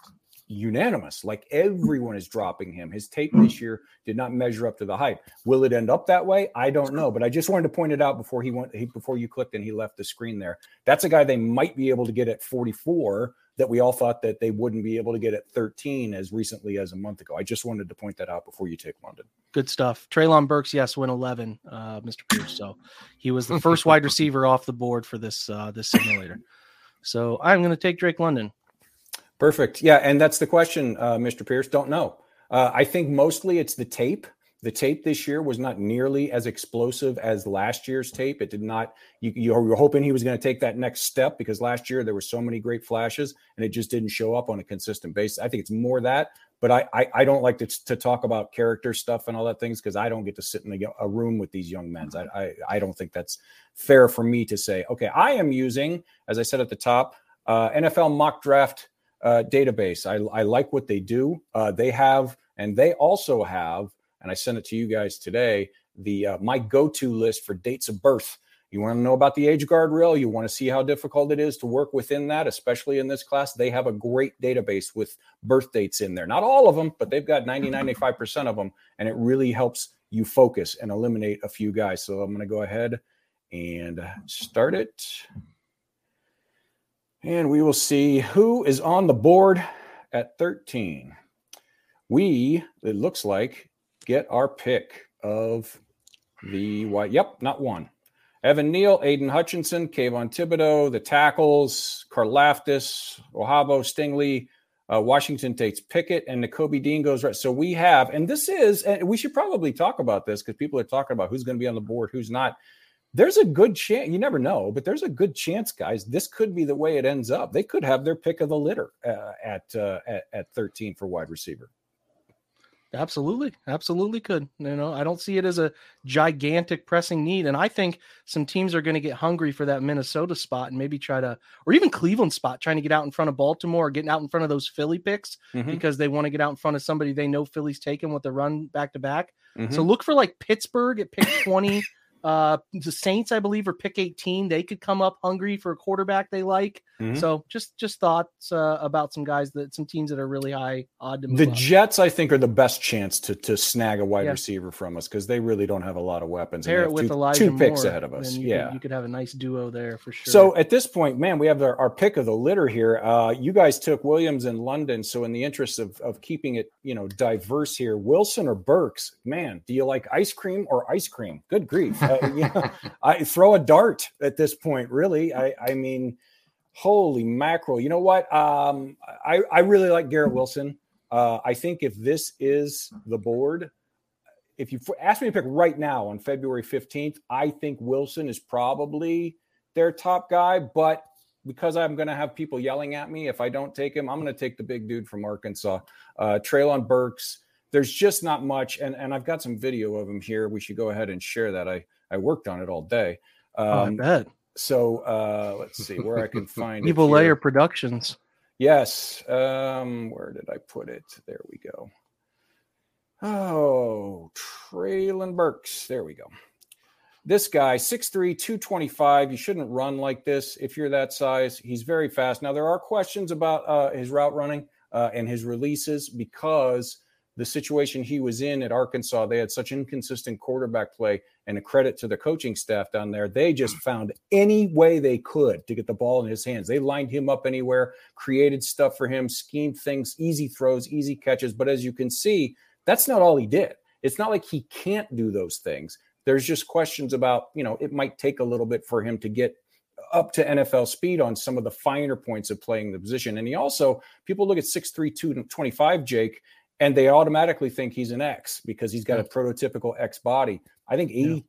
unanimous. Like everyone is dropping him. His tape this year did not measure up to the hype. Will it end up that way? I don't know, but I just wanted to point it out before he went. He, before you clicked and he left the screen there. That's a guy they might be able to get at forty four that we all thought that they wouldn't be able to get at 13 as recently as a month ago. I just wanted to point that out before you take London. Good stuff. Treylon Burks, yes, went 11, uh, Mr. Pierce. So he was the first wide receiver off the board for this uh, this simulator. So I'm going to take Drake London. Perfect. Yeah, and that's the question, uh, Mr. Pierce. Don't know. Uh, I think mostly it's the tape the tape this year was not nearly as explosive as last year's tape. It did not. You, you were hoping he was going to take that next step because last year there were so many great flashes and it just didn't show up on a consistent basis. I think it's more that, but I I, I don't like to, to talk about character stuff and all that things because I don't get to sit in a, a room with these young men. I, I I don't think that's fair for me to say. Okay, I am using, as I said at the top, uh, NFL mock draft uh, database. I I like what they do. Uh, they have and they also have and I sent it to you guys today. The uh, my go-to list for dates of birth. You want to know about the age guardrail? You want to see how difficult it is to work within that, especially in this class? They have a great database with birth dates in there. Not all of them, but they've got 90, 95% of them. And it really helps you focus and eliminate a few guys. So I'm going to go ahead and start it. And we will see who is on the board at 13. We, it looks like, get our pick of the white. Yep, not one. Evan Neal, Aidan Hutchinson, Kayvon Thibodeaux, the tackles, Karlaftis, Ojabo, Stingley, uh, Washington takes Pickett, and Nakobe Dean goes right. So we have, and this is, and we should probably talk about this because people are talking about who's going to be on the board, who's not. There's a good chance, you never know, but there's a good chance, guys. This could be the way it ends up. They could have their pick of the litter uh, at, uh, at at 13 for wide receiver. Absolutely, absolutely could. You know, I don't see it as a gigantic pressing need, and I think some teams are going to get hungry for that Minnesota spot and maybe try to, or even Cleveland spot, trying to get out in front of Baltimore, or getting out in front of those Philly picks mm-hmm. because they want to get out in front of somebody they know Philly's taken with the run back to back. So look for like Pittsburgh at pick twenty. Uh, the Saints, I believe, are pick 18. They could come up hungry for a quarterback they like. Mm-hmm. So just just thoughts uh, about some guys that some teams that are really high odd to The up. Jets, I think, are the best chance to to snag a wide yeah. receiver from us because they really don't have a lot of weapons. Pair it with two, Elijah two picks Moore, ahead of us. You yeah, could, you could have a nice duo there for sure. So at this point, man, we have our, our pick of the litter here. Uh, you guys took Williams in London, so in the interest of of keeping it, you know, diverse here, Wilson or Burks, man, do you like ice cream or ice cream? Good grief, uh, I throw a dart at this point. Really, I I mean holy mackerel. You know what? Um, I, I really like Garrett Wilson. Uh, I think if this is the board, if you ask me to pick right now on February 15th, I think Wilson is probably their top guy. But because I'm going to have people yelling at me if I don't take him, I'm going to take the big dude from Arkansas, uh, Treylon Burks. There's just not much, and and I've got some video of him here. We should go ahead and share that. I I worked on it all day. Um, oh, I um, bet. So uh, let's see where I can find Evil Layer Productions. Yes. Um, where did I put it? There we go. Oh, Treylon Burks. There we go. this guy 6'3 225 you shouldn't run like this if you're that size he's very fast now there are questions about uh, his route running uh, and his releases because the situation he was in at arkansas they had such inconsistent quarterback play and a credit to the coaching staff down there. They just mm. found any way they could to get the ball in his hands. They lined him up anywhere created stuff for him schemed things easy throws easy catches. But as you can see that's not all he did. It's not like he can't do those things. There's just questions about, you know, it might take a little bit for him to get up to NFL speed on some of the finer points of playing the position. And he also, people look at 6'3, 225, Jake, and they automatically think he's an X because he's got yeah. a prototypical X body. I think 83%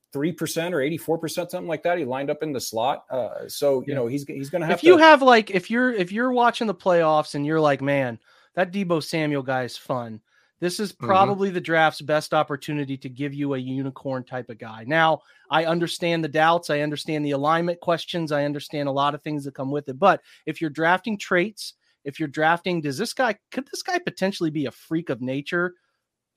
or 84%, something like that. He lined up in the slot. Uh, so, you yeah. know, he's, he's going to have If you have like, if you're, if you're watching the playoffs and you're like, man, that Deebo Samuel guy is fun. This is mm-hmm. probably mm-hmm. the draft's best opportunity to give you a unicorn type of guy. Now, I understand the doubts. I understand the alignment questions. I understand a lot of things that come with it. But if you're drafting traits, if you're drafting, does this guy, could this guy potentially be a freak of nature?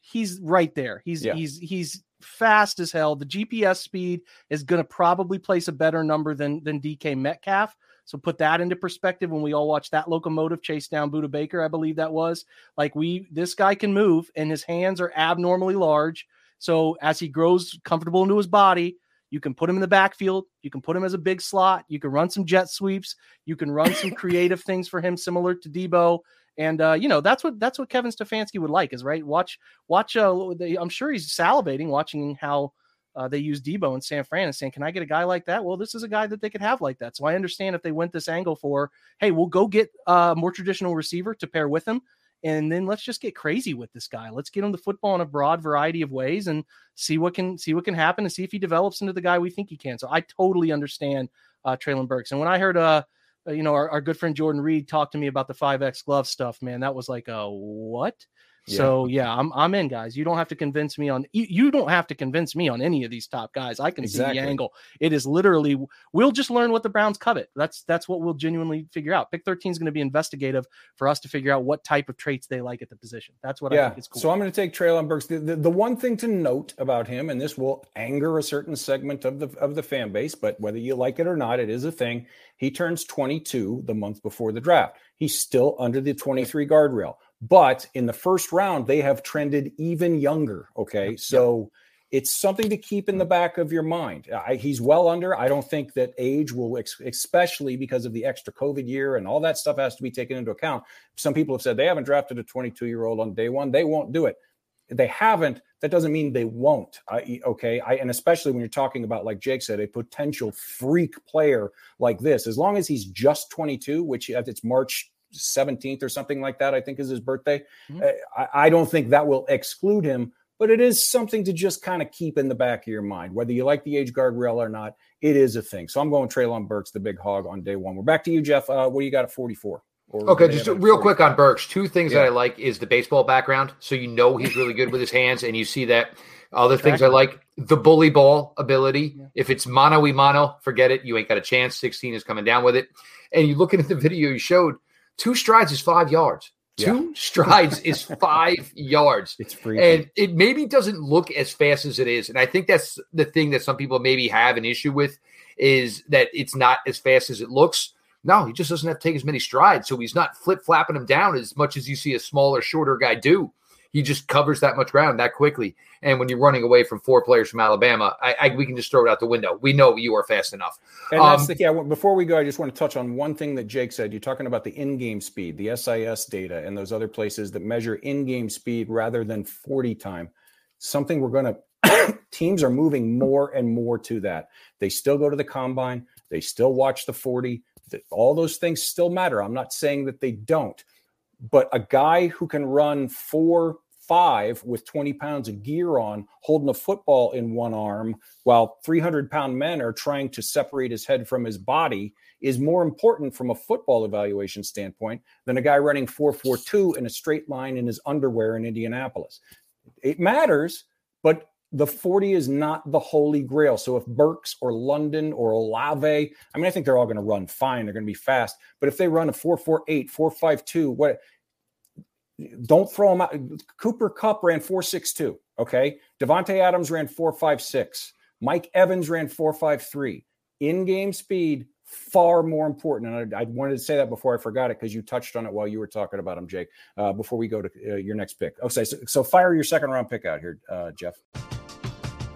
He's right there. He's, yeah. he's, he's, fast as hell. The GPS speed is going to probably place a better number than than DK Metcalf. So put that into perspective when we all watch that locomotive chase down Budda Baker, I believe that was. Like we this guy can move and his hands are abnormally large. So as he grows comfortable into his body, you can put him in the backfield, you can put him as a big slot, you can run some jet sweeps, you can run some creative things for him similar to Deebo. And uh, you know that's what that's what Kevin Stefanski would like is right. Watch watch. Uh, I'm sure he's salivating watching how uh, they use Deebo in San Fran and saying, "Can I get a guy like that?" Well, this is a guy that they could have like that. So I understand if they went this angle for, "Hey, we'll go get a more traditional receiver to pair with him." And then let's just get crazy with this guy. Let's get him the football in a broad variety of ways and see what can see what can happen and see if he develops into the guy we think he can. So I totally understand uh, Treylon Burks. And when I heard uh, uh you know, our, our, good friend Jordan Reid talk to me about the 5X glove stuff, man, that was like, a what? So yeah, I'm I'm in, guys. You don't have to convince me on you, you don't have to convince me on any of these top guys. I can exactly. see the angle. It is literally we'll just learn what the Browns covet. That's that's what we'll genuinely figure out. Pick 13 is going to be investigative for us to figure out what type of traits they like at the position. That's what yeah. I think is cool. So I'm going to take Treylon Burks. The, the, the one thing to note about him, and this will anger a certain segment of the of the fan base, but whether you like it or not, it is a thing. He turns 22 the month before the draft. He's still under the 23 guardrail. But in the first round, they have trended even younger. Okay. So it's something to keep in the mm. back of your mind. I, he's well under. I don't think that age will, ex- especially because of the extra COVID year and all that stuff has to be taken into account. Some people have said they haven't drafted a 22 year old on day one. They won't do it. They haven't. That doesn't mean they won't. I, okay. I, and especially when you're talking about, like Jake said, a potential freak player like this, as long as he's just 22, which uh, it's March 17th or something like that, I think is his birthday. Mm-hmm. Uh, I, I don't think that will exclude him, but it is something to just kind of keep in the back of your mind. Whether you like the age guardrail or not, it is a thing. So I'm going Treylon Burks, the big hog on day one. We're back to you, Jeff. Uh, what do you got at 44? okay, just real quick on Burks. Two things yeah. that I like is the baseball background. So you know he's really good with his hands, and you see that. Other things I like the bully ball ability. Yeah. If it's mano y mano, forget it. You ain't got a chance. 16 is coming down with it. And you looking at the video you showed, Two strides is five yards. Two yeah. strides is five yards. It's free. And it maybe doesn't look as fast as it is. And I think that's the thing that some people maybe have an issue with is that it's not as fast as it looks. No, he just doesn't have to take as many strides. So he's not flip flapping them down as much as you see a smaller, shorter guy do he just covers that much ground that quickly. And when you're running away from four players from Alabama, I, I we can just throw it out the window. We know you are fast enough. And um, that's the, yeah. Before we go, I just want to touch on one thing that Jake said. You're talking about the in-game speed, the SIS data, and those other places that measure in-game speed rather than 40 time. Something we're going to teams are moving more and more to that. They still go to the combine. They still watch the 40. All those things still matter. I'm not saying that they don't but a guy who can run four five with 20 pounds of gear on, holding a football in one arm, while 300 pound men are trying to separate his head from his body, is more important from a football evaluation standpoint than a guy running 442 in a straight line in his underwear in Indianapolis. It matters, but the 40 is not the holy grail. So if Burks or London or Olave, I mean, I think they're all going to run fine. They're going to be fast. But if they run a 448, 452, what don't throw them out. Cooper Kupp ran 462. Okay. Davante Adams ran 456. Mike Evans ran 453. In game speed, far more important. And I, I, wanted to say that before I forgot it because you touched on it while you were talking about him, Jake. Uh, before we go to uh, your next pick, okay. So, so, fire your second round pick out here, uh, Jeff.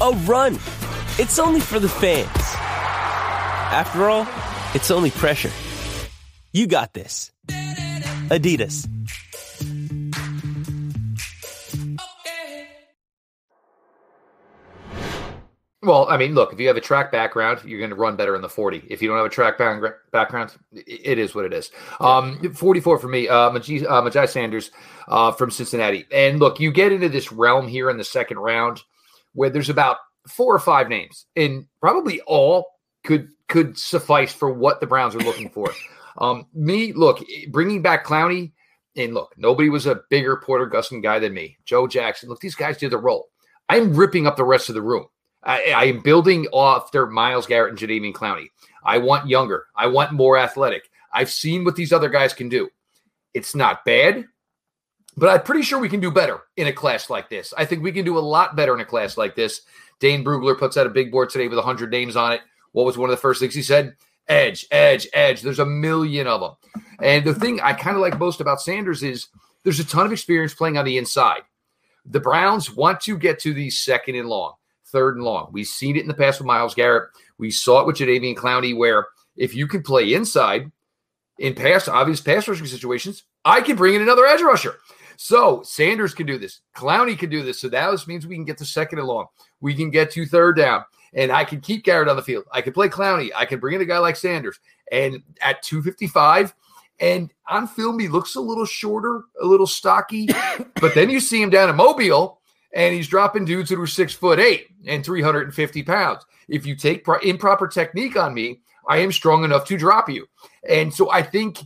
a run. It's only for the fans. After all, it's only pressure. You got this. Adidas. Well, I mean, look, if you have a track background, you're going to run better in the 40. If you don't have a track background, it is what it is. Um, 44 for me, uh, Myjai, uh, Myjai Sanders uh, from Cincinnati. And look, you get into this realm here in the second round where there's about four or five names, and probably all could could suffice for what the Browns are looking for. Um, me, look, bringing back Clowney, and look, nobody was a bigger Porter Gustin guy than me. Joe Jackson, look, these guys did the role. I'm ripping up the rest of the room. I, I am building off their Myles Garrett and Jadeveon Clowney. I want younger. I want more athletic. I've seen what these other guys can do. It's not bad, but I'm pretty sure we can do better in a class like this. I think we can do a lot better in a class like this. Dane Brugler puts out a big board today with 100 names on it. What was one of the first things he said? Edge, edge, edge. There's a million of them. And the thing I kind of like most about Sanders is there's a ton of experience playing on the inside. The Browns want to get to the second and long third and long. We've seen it in the past with Myles Garrett. We saw it with Jadeveon Clowney, where if you can play inside in past obvious pass rushing situations, I can bring in another edge rusher. So Sanders can do this. Clowney can do this. So that means we can get to second and long. We can get to third down. And I can keep Garrett on the field. I can play Clowney. I can bring in a guy like Sanders. And at 255, and on film, he looks a little shorter, a little stocky. but then you see him down in Mobile, and he's dropping dudes that are six foot eight and 350 pounds. If you take pro- improper technique on me, I am strong enough to drop you. And so I think,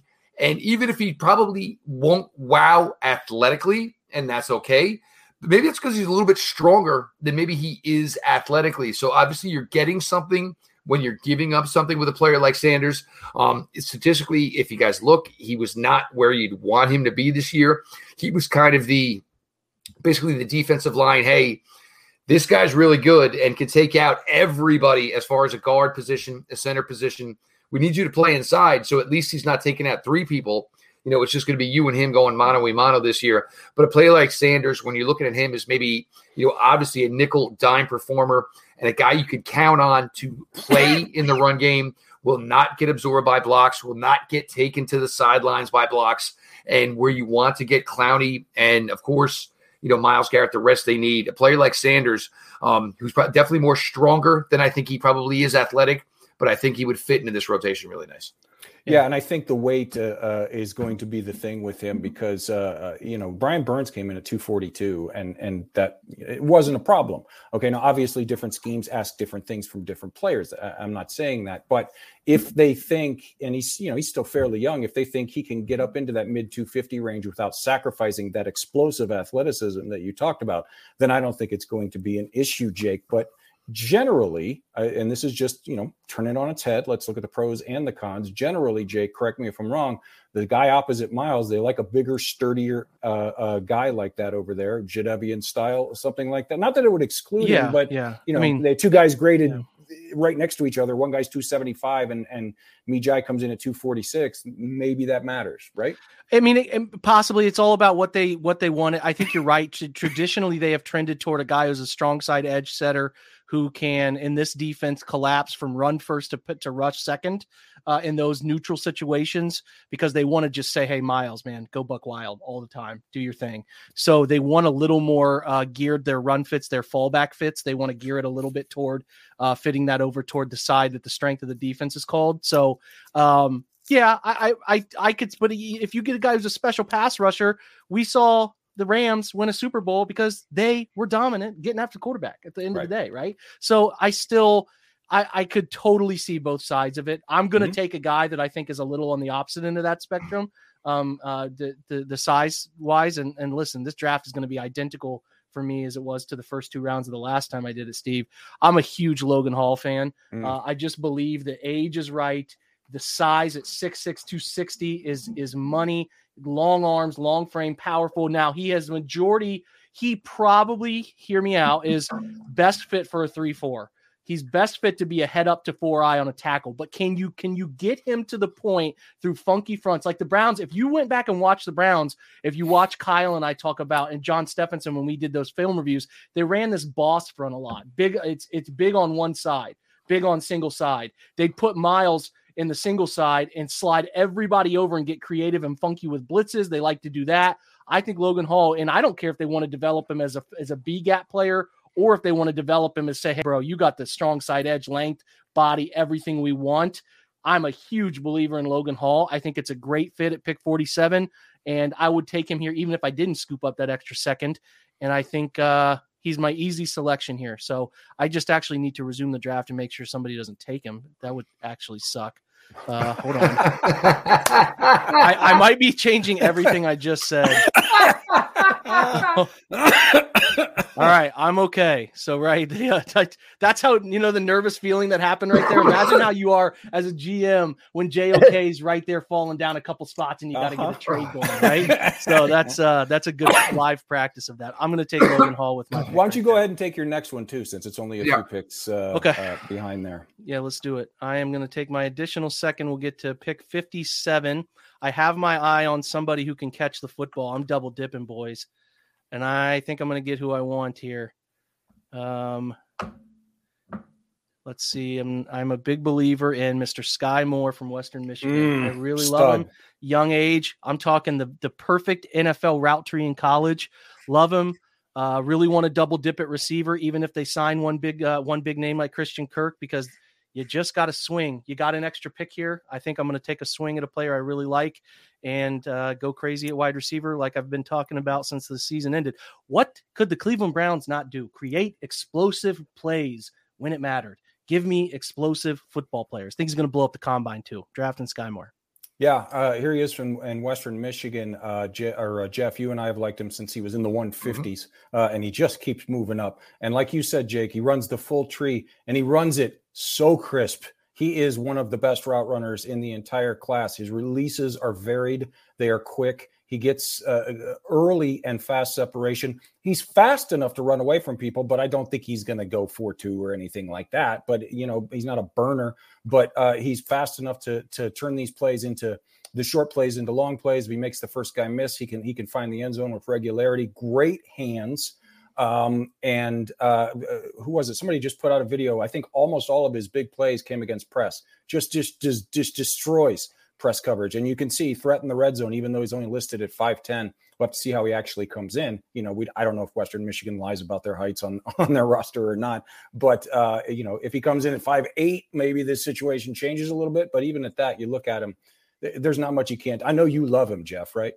and even if he probably won't wow athletically, and that's okay, maybe it's because he's a little bit stronger than maybe he is athletically. So obviously, you're getting something when you're giving up something with a player like Sanders. Um, statistically, if you guys look, he was not where you'd want him to be this year. He was kind of the basically the defensive line, hey, this guy's really good and can take out everybody as far as a guard position, a center position. We need you to play inside. So at least he's not taking out three people. You know, it's just going to be you and him going mano a mano this year. But a player like Sanders, when you're looking at him, is maybe, you know, obviously a nickel dime performer and a guy you could count on to play in the run game, will not get absorbed by blocks, will not get taken to the sidelines by blocks. And where you want to get Clowney and, of course, you know, Myles Garrett the rest they need. A player like Sanders, um, who's definitely more stronger than I think he probably is athletic, but I think he would fit into this rotation really nice. Yeah, and I think the weight uh, uh, is going to be the thing with him because uh, uh you know Brian Burns came in at 242, and and that it wasn't a problem. Okay, now obviously different schemes ask different things from different players. I, I'm not saying that, but if they think, and he's you know he's still fairly young, if they think he can get up into that mid 250 range without sacrificing that explosive athleticism that you talked about, then I don't think it's going to be an issue, Jake. But generally, and this is just, you know, turn it on its head. Let's look at the pros and the cons. Generally, Jake, correct me if I'm wrong, the guy opposite Myles, they like a bigger, sturdier uh, uh, guy like that over there, Jadeveon style, something like that. Not that it would exclude Yeah, him, but, yeah. you know, I mean, they two guys graded yeah. Right next to each other. One guy's 275 and, and Myjai comes in at 246. Maybe that matters, right? I mean, it, possibly it's all about what they what they wanted. I think you're right. Traditionally, they have trended toward a guy who's a strong side edge setter who can, in this defense, collapse from run first to put to rush second uh, in those neutral situations because they want to just say, "Hey, Myles, man, go buck wild all the time, do your thing." So they want a little more uh, geared their run fits, their fallback fits. They want to gear it a little bit toward uh, fitting that over toward the side that the strength of the defense is called. So um, yeah, I, I, I, I could. But if you get a guy who's a special pass rusher, we saw the Rams win a Super Bowl because they were dominant, getting after the quarterback at the end of the day, right? So I still, I, I could totally see both sides of it. I'm going to Mhm. take a guy that I think is a little on the opposite end of that spectrum, um, uh, the the, the size wise. And and listen, this draft is going to be identical for me as it was to the first two rounds of the last time I did it, Steve. I'm a huge Logan Hall fan. Mm. Uh, I just believe the age is right. The size at 6'6, 260 is is money. Long arms, long frame, powerful. Now he has majority. He probably, hear me out, is best fit for a 3-4. He's best fit to be a head up to four eye on a tackle. But can you can you get him to the point through funky fronts like the Browns? If you went back and watched the Browns, if you watch Kyle and I talk about and John Stephenson when we did those film reviews, they ran this boss front a lot. Big, it's it's big on one side, big on single side. They'd put Myles in the single side and slide everybody over and get creative and funky with blitzes. They like to do that. I think Logan Hall, and I don't care if they want to develop him as a as a B gap player or if they want to develop him and say, hey, bro, you got the strong side edge, length, body, everything we want. I'm a huge believer in Logan Hall. I think it's a great fit at pick 47, and I would take him here even if I didn't scoop up that extra second. And I think uh, he's my easy selection here. So I just actually need to resume the draft and make sure somebody doesn't take him. That would actually suck. Uh, hold on. I, I might be changing everything I just said. All right, I'm okay. So right, yeah, that- that's how you know the nervous feeling that happened right there. Imagine how you are as a GM when JOK is right there falling down a couple spots and you got to get a trade going, right? So that's uh that's a good live practice of that. I'm going to take Logan Hall with my. Why don't you go ahead and take your next one too, since it's only a Yeah. few picks uh, Okay. uh, behind there. Yeah, let's do it. I am going to take my additional second. We'll get to pick 57. I have my eye on somebody who can catch the football. I'm double dipping, boys. And I think I'm going to get who I want here. Um, let's see. I'm, I'm a big believer in Mr. Skyy Moore from Western Michigan. I Mm, really love him. Young age. I'm talking the, the perfect NFL route tree in college. Love him. Uh, really want to double dip at receiver, even if they sign one big uh, one big name like Christian Kirk, because you just got to swing. You got an extra pick here. I think I'm going to take a swing at a player I really like and uh, go crazy at wide receiver, like I've been talking about since the season ended. What could the Cleveland Browns not do? Create explosive plays when it mattered. Give me explosive football players. think he's going to blow up the combine too. Drafting Skyy Moore. Yeah, uh, here he is from in Western Michigan. Uh, Je- or uh, Jeff, you and I have liked him since he was in the 150s, uh, and he just keeps moving up. And like you said, Jake, he runs the full tree, and he runs it so crisp. He is one of the best route runners in the entire class. His releases are varied; they are quick. He gets uh, early and fast separation. He's fast enough to run away from people, but I don't think he's going to go 4 2 or anything like that. But, you know, he's not a burner, but uh, he's fast enough to, to turn these plays into the short plays into long plays. If he makes the first guy miss, he can he can find the end zone with regularity. Great hands. Um, and uh, who was it? Somebody just put out a video. I think almost all of his big plays came against press. Just just just just destroys press coverage. And you can see threat in the red zone, even though he's only listed at 5'10. We'll have to see how he actually comes in. You know, we I don't know if Western Michigan lies about their heights on on their roster or not. But uh, you know, if he comes in at 5'8, maybe this situation changes a little bit. But even at that, you look at him, th- there's not much he can't. I know you love him, Jeff, right?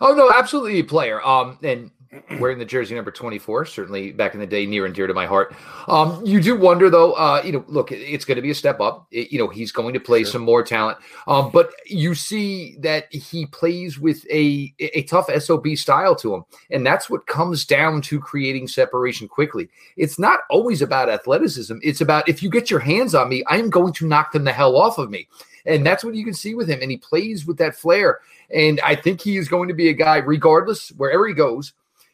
Oh no, absolutely a player. Um, and wearing the jersey number 24 certainly back in the day near and dear to my heart. Um, you do wonder though uh, you know look it's going to be a step up. It, you know he's going to play sure. some more talent. Um, but you see that he plays with a a tough sob style to him and that's what comes down to creating separation quickly. It's not always about athleticism. It's about if you get your hands on me i'm going to knock them the hell off of me and that's what you can see with him and he plays with that flair and i think he is going to be a guy regardless wherever he goes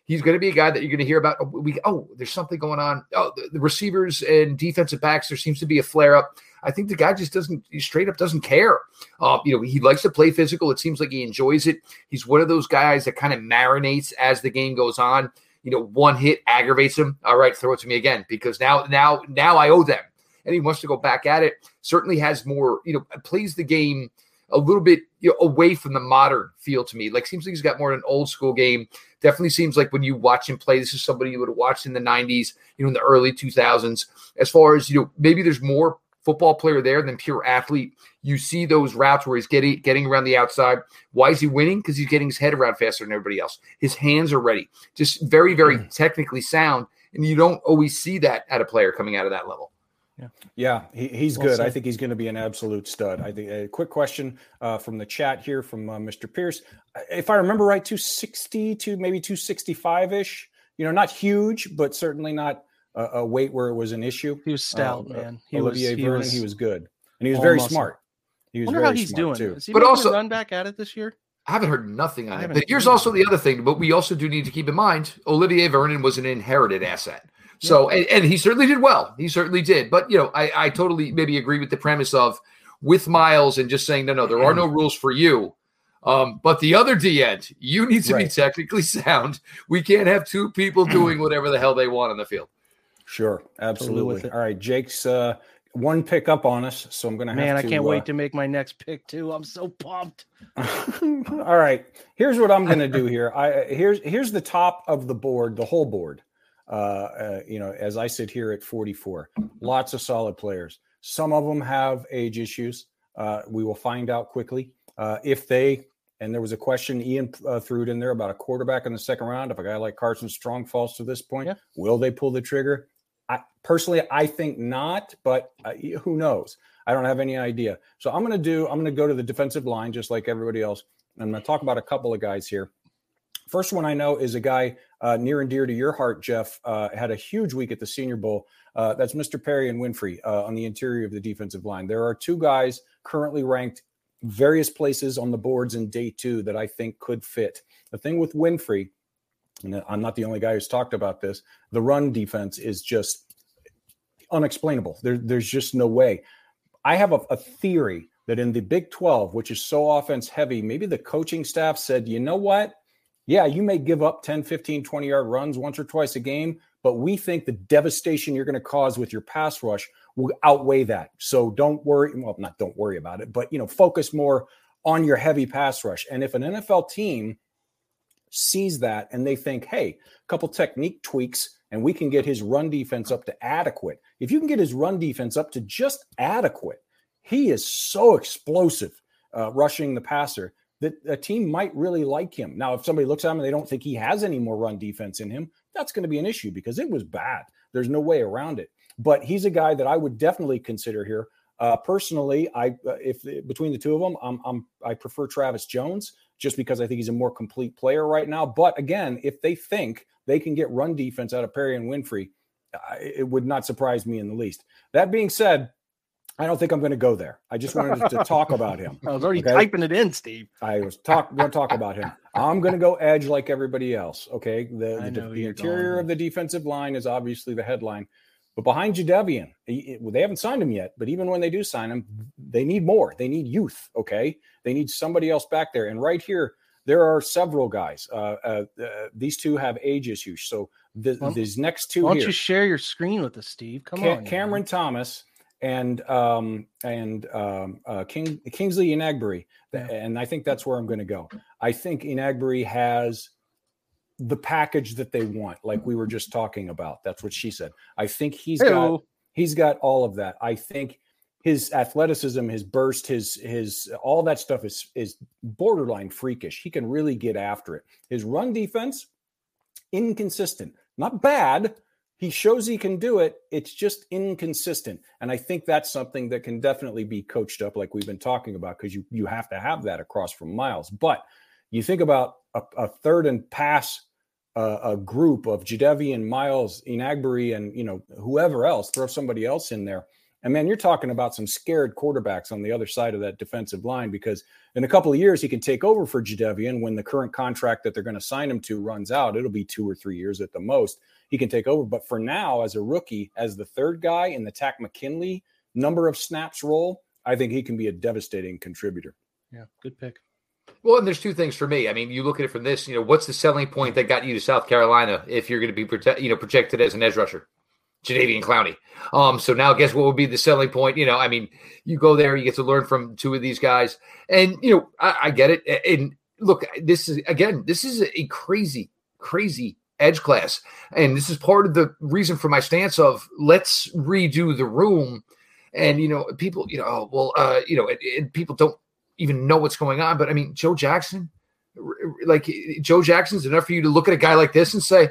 He's going to be a guy that you're going to hear about. Oh, we oh, there's something going on. Oh, the, the receivers and defensive backs. There seems to be a flare up. I think the guy just doesn't he straight up doesn't care. Uh, you know, he likes to play physical. It seems like he enjoys it. He's one of those guys that kind of marinates as the game goes on. You know, one hit aggravates him. All right, throw it to me again because now, now, now I owe them, and he wants to go back at it. Certainly has more. You know, plays the game a little bit you know, away from the modern feel to me. Like seems like he's got more of an old school game. Definitely seems like when you watch him play, this is somebody you would have watched in the '90s, you know, in the early 2000s. As far as you know, maybe there's more football player there than pure athlete. You see those routes where he's getting getting around the outside. Why is he winning? Because he's getting his head around faster than everybody else. His hands are ready. Just very, very mm. technically sound. And you don't always see that at a player coming out of that level. Yeah, yeah, he, he's well good. Said. I think he's going to be an absolute stud. I think a quick question uh, from the chat here from uh, Mr. Pierce. If I remember right, two sixty to maybe two sixty five ish. You know, not huge, but certainly not a, a, weight where it was an issue. He was stout, uh, man. He Olivier was, he Vernon, was, he was good, and he was very muscle. smart. He was Wonder how he's doing. Too. Is he but also run back at it this year. I haven't heard nothing on it. But here's also the other thing. But we also do need to keep in mind Olivier Vernon was an inherited asset. So, and, and, he certainly did well. He certainly did. But, you know, I, I totally maybe agree with the premise of with Myles and just saying, no, no, there are no rules for you. Um, but the other D end, you need to right. be technically sound. We can't have two people doing whatever the hell they want on the field. Sure, absolutely. Totally All right, Jake's uh, one pick up on us, so I'm going to have Man. I can't uh, wait to make my next pick too. I'm so pumped. All right, here's what I'm going to do here. I here's here's the top of the board, the whole board. Uh, uh, you know, as I sit here at 44, lots of solid players. Some of them have age issues. Uh, we will find out quickly uh, if they. And there was a question Ian uh, threw it in there about a quarterback in the second round. If a guy like Carson Strong falls to this point, yeah. will they pull the trigger? I personally, I think not, but uh, who knows? I don't have any idea. So I'm going to do. I'm going to go to the defensive line, just like everybody else. I'm going to talk about a couple of guys here. First one I know is a guy uh, near and dear to your heart, Jeff. Uh, had a huge week at the Senior Bowl. Uh, that's Mr. Perrion Winfrey uh, on the interior of the defensive line. There are two guys currently ranked various places on the boards in day two that I think could fit. The thing with Winfrey, and I'm not the only guy who's talked about this, the run defense is just unexplainable. There, there's just no way. I have a, a theory that in the Big 12, which is so offense heavy, maybe the coaching staff said, you know what? Yeah, you may give up 10, 15, 20 yard runs once or twice a game, but we think the devastation you're going to cause with your pass rush will outweigh that. So don't worry. Well, not don't worry about it, but you know, focus more on your heavy pass rush. And if an NFL team sees that and they think, hey, a couple technique tweaks and we can get his run defense up to adequate. If you can get his run defense up to just adequate, he is so explosive uh, rushing the passer that a team might really like him. Now, if somebody looks at him and they don't think he has any more run defense in him, that's going to be an issue because it was bad. There's no way around it. But he's a guy that I would definitely consider here. Uh, personally, I uh, if between the two of them, I'm, I'm I prefer Travis Jones just because I think he's a more complete player right now. But again, if they think they can get run defense out of Perrion Winfrey, it would not surprise me in the least. That being said, I don't think I'm going to go there. I just wanted to talk about him. I was already okay? typing it in, Steve. I was talk going to talk about him. I'm going to go edge like everybody else. Okay, the the, the interior going. of the defensive line is obviously the headline, but behind Jadeveon, they haven't signed him yet. But even when they do sign him, they need more. They need youth. Okay, they need somebody else back there. And right here, there are several guys. Uh, uh, uh, these two have age issues. So the, well, these next two. Why don't here, you share your screen with us, Steve? Come Ca- on, Cameron man. Thomas and um, and um, uh, King Kingsley Enagbare, and I think that's where I'm going to go. I think Enagbare has the package that they want, like we were just talking about. That's what she said. I think he's Hey-o. got he's got all of that. I think his athleticism, his burst, his his all that stuff is is borderline freakish. He can really get after it. His run defense inconsistent, not bad. He shows he can do it. It's just inconsistent, and I think that's something that can definitely be coached up, like we've been talking about, because you you have to have that across from Myles. But you think about a, a third and pass uh, a group of Jadeveon, Myles, Enagbare, and you know whoever else. Throw somebody else in there and man, you're talking about some scared quarterbacks on the other side of that defensive line because in a couple of years he can take over for Jadeveon when the current contract that they're going to sign him to runs out. It'll be two or three years at the most. He can take over. But for now, as a rookie, as the third guy in the Takk McKinley number of snaps role, I think he can be a devastating contributor. Yeah, good pick. Well, and there's two things for me. I mean, you look at it from this. You know, what's the selling point that got you to South Carolina if you're going to be prote- you know projected as an edge rusher? Jadeveon Clowney. Um, so now guess what would be the selling point? You know, I mean, you go there, you get to learn from two of these guys, and you know, I, I get it. And look, this is again, this is a crazy, crazy edge class, and this is part of the reason for my stance of let's redo the room. And you know, people, you know, oh, well, uh, you know, and, and people don't even know what's going on. But I mean, Joe Jackson, like Joe Jackson's enough for you to look at a guy like this and say,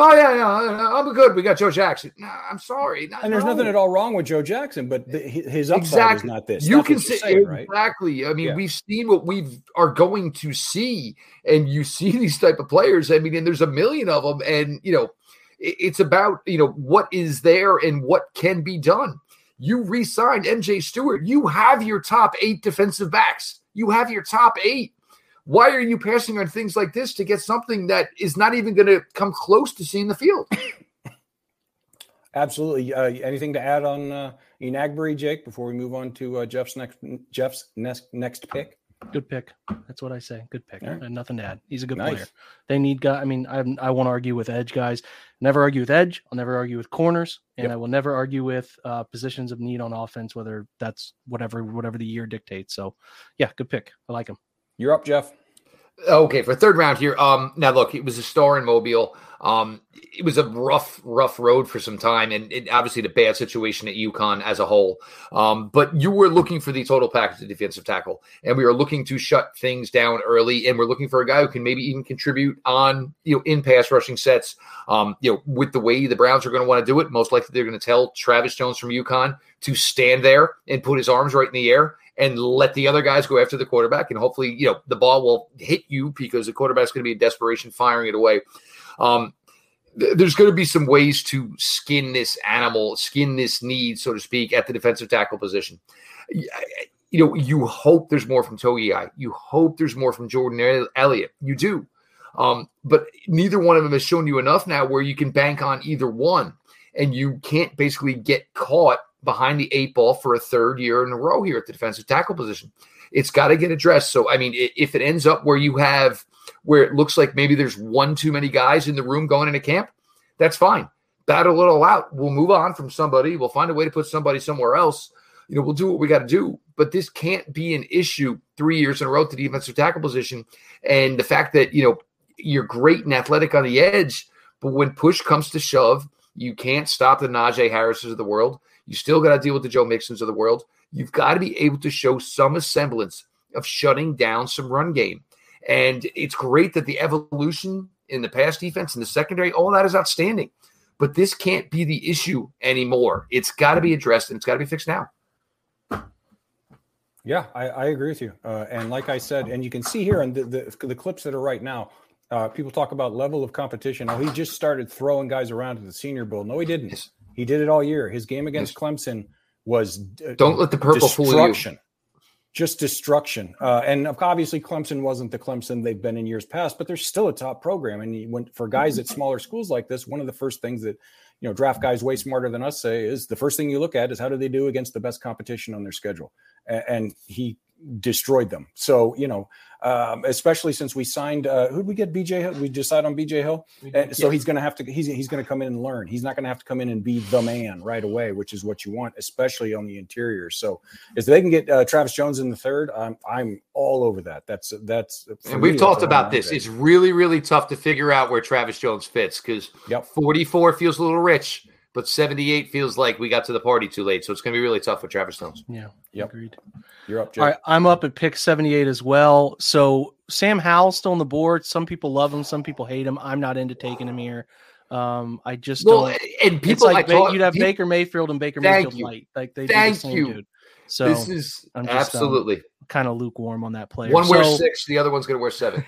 Oh yeah, yeah, uh, uh, I'm good. We got Joe Jackson. No, I'm sorry. and there's no. nothing at all wrong with Joe Jackson, but the, his upside exactly. is not this. You That's can say saying, exactly. Right? I mean, yeah. we've seen what we are going to see, and you see these type of players. I mean, and there's a million of them, and you know, it, it's about you know what is there and what can be done. You re-signed MJ Stewart. You have your top eight defensive backs. You have your top eight. Why are you passing on things like this to get something that is not even going to come close to seeing the field? Absolutely. Uh, anything to add on uh, Enagbare, Jake, before we move on to uh, Jeff's next Jeff's next next pick? Good pick. That's what I say. Good pick. Right. nothing to add. He's a good nice. player. They need guy. I mean, I I won't argue with edge guys. Never argue with edge. I'll never argue with corners, and yep. I will never argue with uh, positions of need on offense, whether that's whatever whatever the year dictates. So, yeah, good pick. I like him. You're up, Jeff. Okay, for third round here. Um, now look, it was a star in Mobile. Um, it was a rough, rough road for some time, and it, obviously the bad situation at UConn as a whole. Um, but you were looking for the total package of defensive tackle, and we are looking to shut things down early, and we're looking for a guy who can maybe even contribute on you know in pass rushing sets. Um, you know, with the way the Browns are going to want to do it, most likely they're going to tell Travis Jones from UConn to stand there and put his arms right in the air and let the other guys go after the quarterback. And hopefully, you know, the ball will hit you because the quarterback's going to be in desperation firing it away. Um, th- there's going to be some ways to skin this animal, skin this need, so to speak, at the defensive tackle position. You know, you hope there's more from Togiai. You hope there's more from Jordan Elliott. You do. Um, but neither one of them has shown you enough now where you can bank on either one. And you can't basically get caught behind the eight ball for a third year in a row here at the defensive tackle position. It's got to get addressed. So, I mean, if it ends up where you have where it looks like maybe there's one too many guys in the room going into camp, that's fine. Battle it all out. We'll move on from somebody. We'll find a way to put somebody somewhere else. You know, we'll do what we got to do. But this can't be an issue three years in a row to the defensive tackle position. And the fact that, you know, you're great and athletic on the edge, but when push comes to shove, you can't stop the Najee Harrises of the world. You still got to deal with the Joe Mixons of the world. You've got to be able to show some semblance of shutting down some run game. And it's great that the evolution in the pass defense and the secondary, all that is outstanding. But this can't be the issue anymore. It's got to be addressed and it's got to be fixed now. Yeah, I, I agree with you. Uh, and like I said, and you can see here in the, the, the clips that are right now, uh, people talk about level of competition. Oh, he just started throwing guys around at the Senior Bowl. No, he didn't. He did it all year. His game against Clemson was uh, don't let the purple destruction. fool you. Just destruction. Uh, and obviously, Clemson wasn't the Clemson they've been in years past, but they're still a top program. And when, for guys at smaller schools like this, one of the first things that you know draft guys way smarter than us say is the first thing you look at is how do they do against the best competition on their schedule. And, and he destroyed them. So you know, um, especially since we signed. Uh, who did we get? BJ Hill. We decide on BJ Hill. And so he's going to have to. He's he's going to come in and learn. He's not going to have to come in and be the man right away, which is what you want, especially on the interior. So if they can get uh, Travis Jones in the third, I'm I'm all over that. That's that's. And we've talked about this. It's really really tough to figure out where Travis Jones fits because yep. 44 feels a little rich. But 78 feels like we got to the party too late. So it's going to be really tough with Travis Jones. Yeah. Yep. Agreed. You're up, Jay. All right, I'm up at pick 78 as well. So Sam Howell's still on the board. Some people love him, some people hate him. I'm not into taking him here. Um, I just Well, don't. and It's people, like I talk, you'd have people- Baker Mayfield and Baker Mayfield you. light, like they Thank do the same you. dude. So this is I'm just, um, absolutely kind of lukewarm on that player. one wears six, the other one's going to wear seven.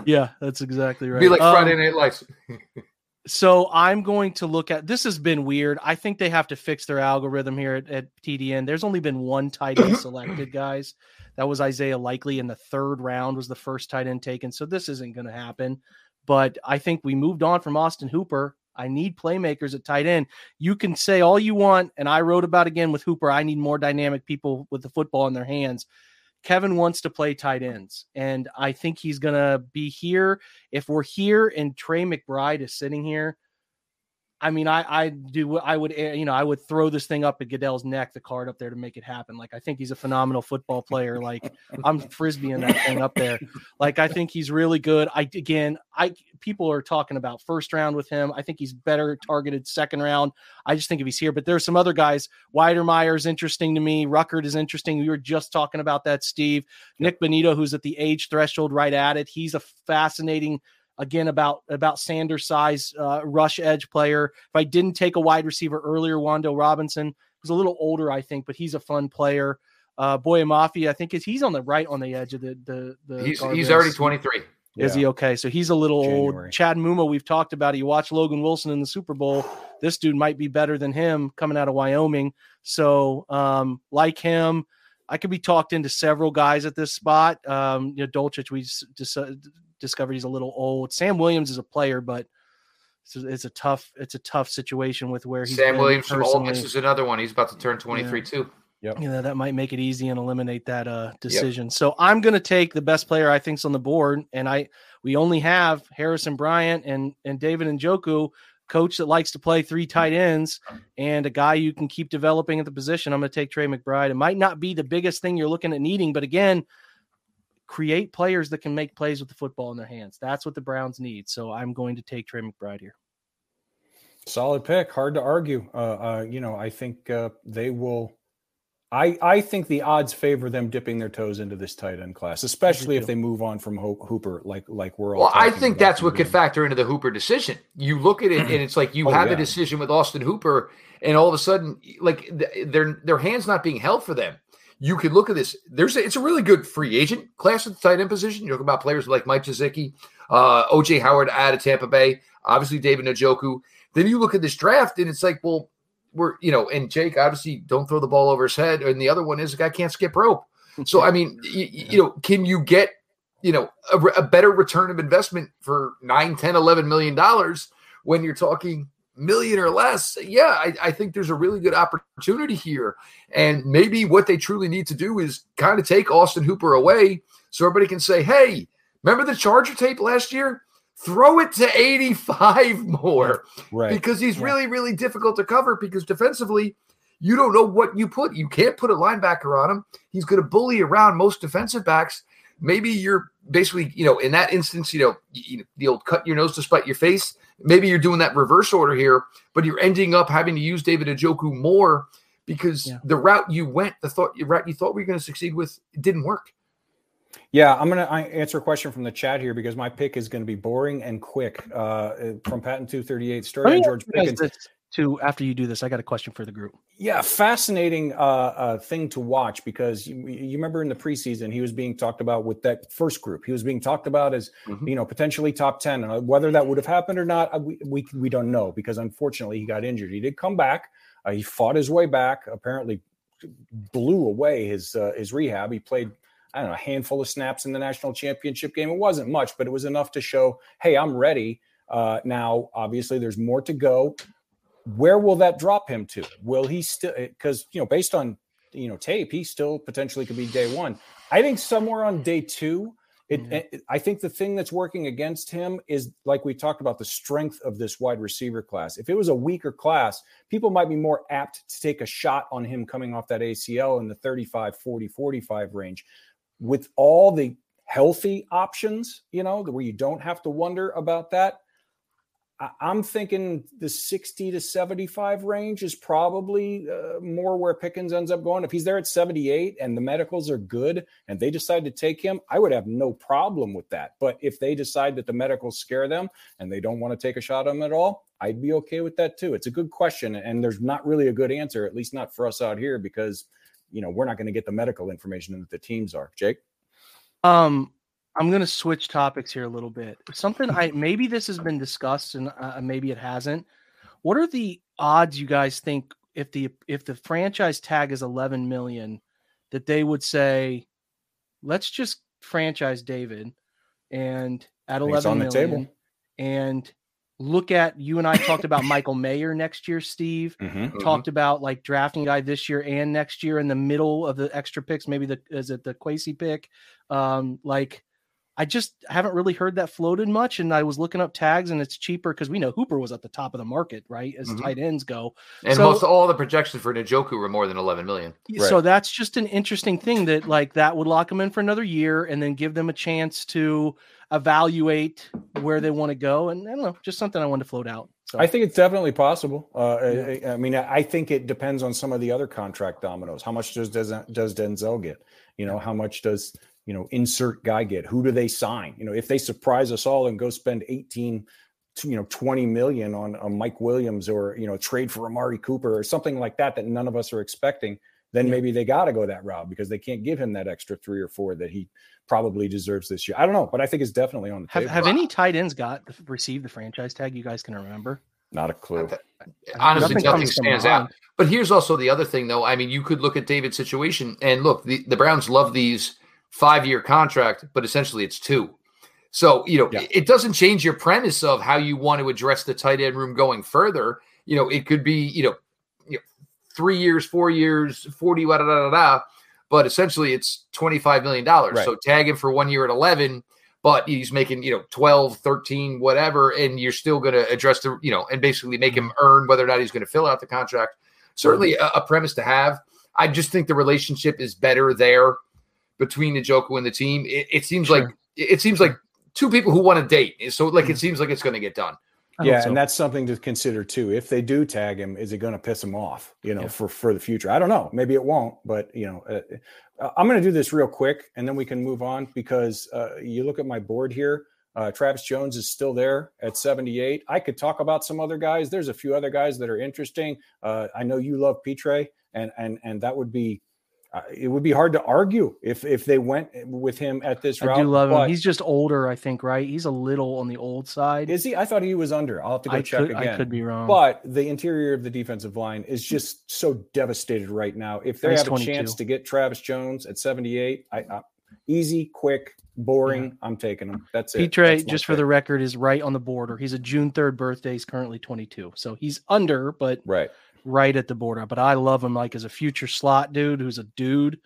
Yeah, that's exactly right. Be like Um, Friday Night Lights. So I'm going to look at this has been weird. I think they have to fix their algorithm here at, at TDN. There's only been one tight end selected, guys. That was Isaiah Likely in the third round was the first tight end taken. So this isn't going to happen. But I think we moved on from Austin Hooper. I need playmakers at tight end. You can say all you want, and I wrote about again with Hooper. I need more dynamic people with the football in their hands. Kevin wants to play tight ends, and I think he's going to be here. If we're here and Trey McBride is sitting here, I mean, I I do I would eh, you know I would throw this thing up at Goodell's neck, the card up there to make it happen. Like I think he's a phenomenal football player. Like I'm frisbeeing that thing up there. Like I think he's really good. I again, I people are talking about first round with him. I think he's better targeted second round. I just think if he's here, but there's some other guys. Wydermyer is interesting to me. Ruckert is interesting. We were just talking about that, Steve. Nik Bonitto, who's at the age threshold right at it. He's a fascinating again about about Sanders size uh, rush edge player. If I didn't take a wide receiver earlier, Wan'Dale Robinson was a little older, I think, but he's a fun player. Uh, Boye Mafe, I think is he's on the right on the edge of the the. the He's, guardrails. he's already 23. Is he okay? So he's a little January. old. Chad Muma, we've talked about it. You watch Logan Wilson in the Super Bowl. This dude might be better than him coming out of Wyoming. So, um, like him, I could be talked into several guys at this spot. Um, you know, Dolchich, we just, dis- uh, discovered he's a little old. Sam Williams is a player, but it's a, it's a tough it's a tough situation with where he's Sam been Williams from Ole. Miss is another one. He's about to turn 23 too. Yeah, you know that might make it easy and eliminate that uh decision so i'm going to take the best player i think's on the board and i we only have harrison bryant and and david Njoku, coach that likes to play three tight ends and a guy you can keep developing at the position i'm going to take trey mcbride it might not be the biggest thing you're looking at needing but again create players that can make plays with the football in their hands that's what the browns need so i'm going to take trey mcbride here Solid pick. Hard to argue. Uh, uh, you know, I think uh, they will. I I think the odds favor them dipping their toes into this tight end class, especially if they move on from Ho- Hooper, like like we're all. Well, I think about that's what could doing. factor into the Hooper decision. You look at it, and it's like you Oh, have yeah. a decision with Austin Hooper, and all of a sudden, like th- their their hands not being held for them. You can look at this. There's a, it's a really good free agent class at the tight end position. You talk about players like Mike Gesicki, uh, OJ Howard out of Tampa Bay, obviously David Njoku. Then you look at this draft, and it's like, well, we're you know, and Jake obviously don't throw the ball over his head, and the other one is the guy can't skip rope. So I mean, you, you know, can you get you know a, a better return of investment for 9 10 11 million dollars when you're talking million or less yeah I, I think there's a really good opportunity here. And maybe what they truly need to do is kind of take austin hooper away so everybody can say hey remember the charger tape last year? Throw it to 85 more. Right. because he's Yeah. really really difficult to cover because defensively you don't know what you put. You can't put a linebacker on him. He's going to bully around most defensive backs. Maybe you're basically you know in that instance you know you, the old cut your nose to spite your face maybe you're doing that reverse order here but you're ending up having to use david Njoku more because Yeah. the route you went the thought the route you thought we were going to succeed with it didn't work Yeah, I'm going to answer a question from the chat here because my pick is going to be boring and quick. Uh, from Patent 238, Let starting George ask you guys Pickens. this, too after you do this i got a question for the group Yeah, fascinating uh, uh, thing to watch because you, you remember in the preseason he was being talked about with that first group. He was being talked about as Mhm. you know potentially top ten, and uh, whether that would have happened or not, uh, we, we we don't know because unfortunately he got injured. He did come back. Uh, he fought his way back. Apparently, blew away his uh, his rehab. He played. I don't know, a handful of snaps in the national championship game. It wasn't much, but it was enough to show, hey, I'm ready. Uh, now, obviously, there's more to go where will that drop him to? Will he still because you know based on you know tape, he still potentially could be day one. I think somewhere on day two. It, Mhm. it- I think the thing that's working against him is like we talked about the strength of this wide receiver class. If it was a weaker class, people might be more apt to take a shot on him coming off that ACL in the 35, 40, 45 range. With all the healthy options, you know, where you don't have to wonder about that, I, am thinking the 60 to 75 range is probably uh, more where Pickens ends up going. If he's there at 78 and the medicals are good and they decide to take him, I would have no problem with that. But if they decide that the medicals scare them and they don't want to take a shot on him at all, I'd be okay with that too. It's a good question. And there's not really a good answer, at least not for us out here, because, you know, we're not going to get the medical information that the teams are. Jake? Um, I'm going to switch topics here a little bit. Something I maybe this has been discussed and uh, maybe it hasn't. What are the odds you guys think if the if the franchise tag is 11 million that they would say let's just franchise David and at 11 on million, the table. and look at you and I talked about Michael Mayer next year, Steve. Mm-hmm, talked mm-hmm. about like drafting guy this year and next year in the middle of the extra picks, maybe the is it the Quasi pick? Um, like I just haven't really heard that floated much. And I was looking up tags and it's cheaper because we know Hooper was at the top of the market, right? As mm-hmm. tight ends go. And so, most all the projections for Njoku were more than 11 million. So right. that's just an interesting thing that like that would lock them in for another year and then give them a chance to evaluate where they want to go. And I don't know, just something I wanted to float out. So. I think it's definitely possible. Uh, yeah. I, I, mean, I think it depends on some of the other contract dominoes. How much does does, does Denzel get? You know, how much does you know, insert guy get? Who do they sign? You know, if they surprise us all and go spend 18, you know, 20 million on a Mike Williams or, you know, trade for Amari Cooper or something like that that none of us are expecting, then yeah. maybe they got to go that route because they can't give him that extra three or four that he probably deserves this year. I don't know, but I think it's definitely on the have, table. Have any tight ends got received the franchise tag you guys can remember? Not a clue. Honestly, nothing, nothing stands out. But here's also the other thing, though. I mean, you could look at David's situation and look, the, the Browns love these five year contract, but essentially it's two. So, you know, yeah. it doesn't change your premise of how you want to address the tight end room going further. You know, it could be, you know, you know three years, four years, 40, da, da, da, da, but essentially it's $25 million. Right. So tag him for one year at 11, but he's making, you know, 12, 13, whatever. And you're still going to address the, you know, and basically make him mm-hmm. earn whether or not he's going to fill out the contract. Certainly mm-hmm. a, a premise to have. I just think the relationship is better there between Njoku and the team. It, it seems sure. like it seems like two people who want to date. So like it mm-hmm. seems like it's going to get done. yeah, so. and that's something to consider too. If they do tag him, is it going to piss him off? You know, yeah. for for the future. I don't know. Maybe it won't. But you know, uh, uh I'm going to do this real quick, and then we can move on because uh, you look at my board here. Uh, Travis Jones is still there at 78. I could talk about some other guys. There's a few other guys that are interesting. Uh, I know you love Pitre, and and and that would be it would be hard to argue if if they went with him at this route. I do love him. He's just older, I think, right? He's a little on the old side. Is he? I thought he was under. I'll have to go I check could, again. I could be wrong. But the interior of the defensive line is just so devastated right now. If they He's have a chance to get Travis Jones at 78, I, I easy, quick, boring. Yeah. I'm taking him. That's it. Pitre, That's just for the record, is right on the border. He's a June 3rd birthday. He's currently 22. So he's under, but right right at the border. But I love him like as a future slot dude who's a dude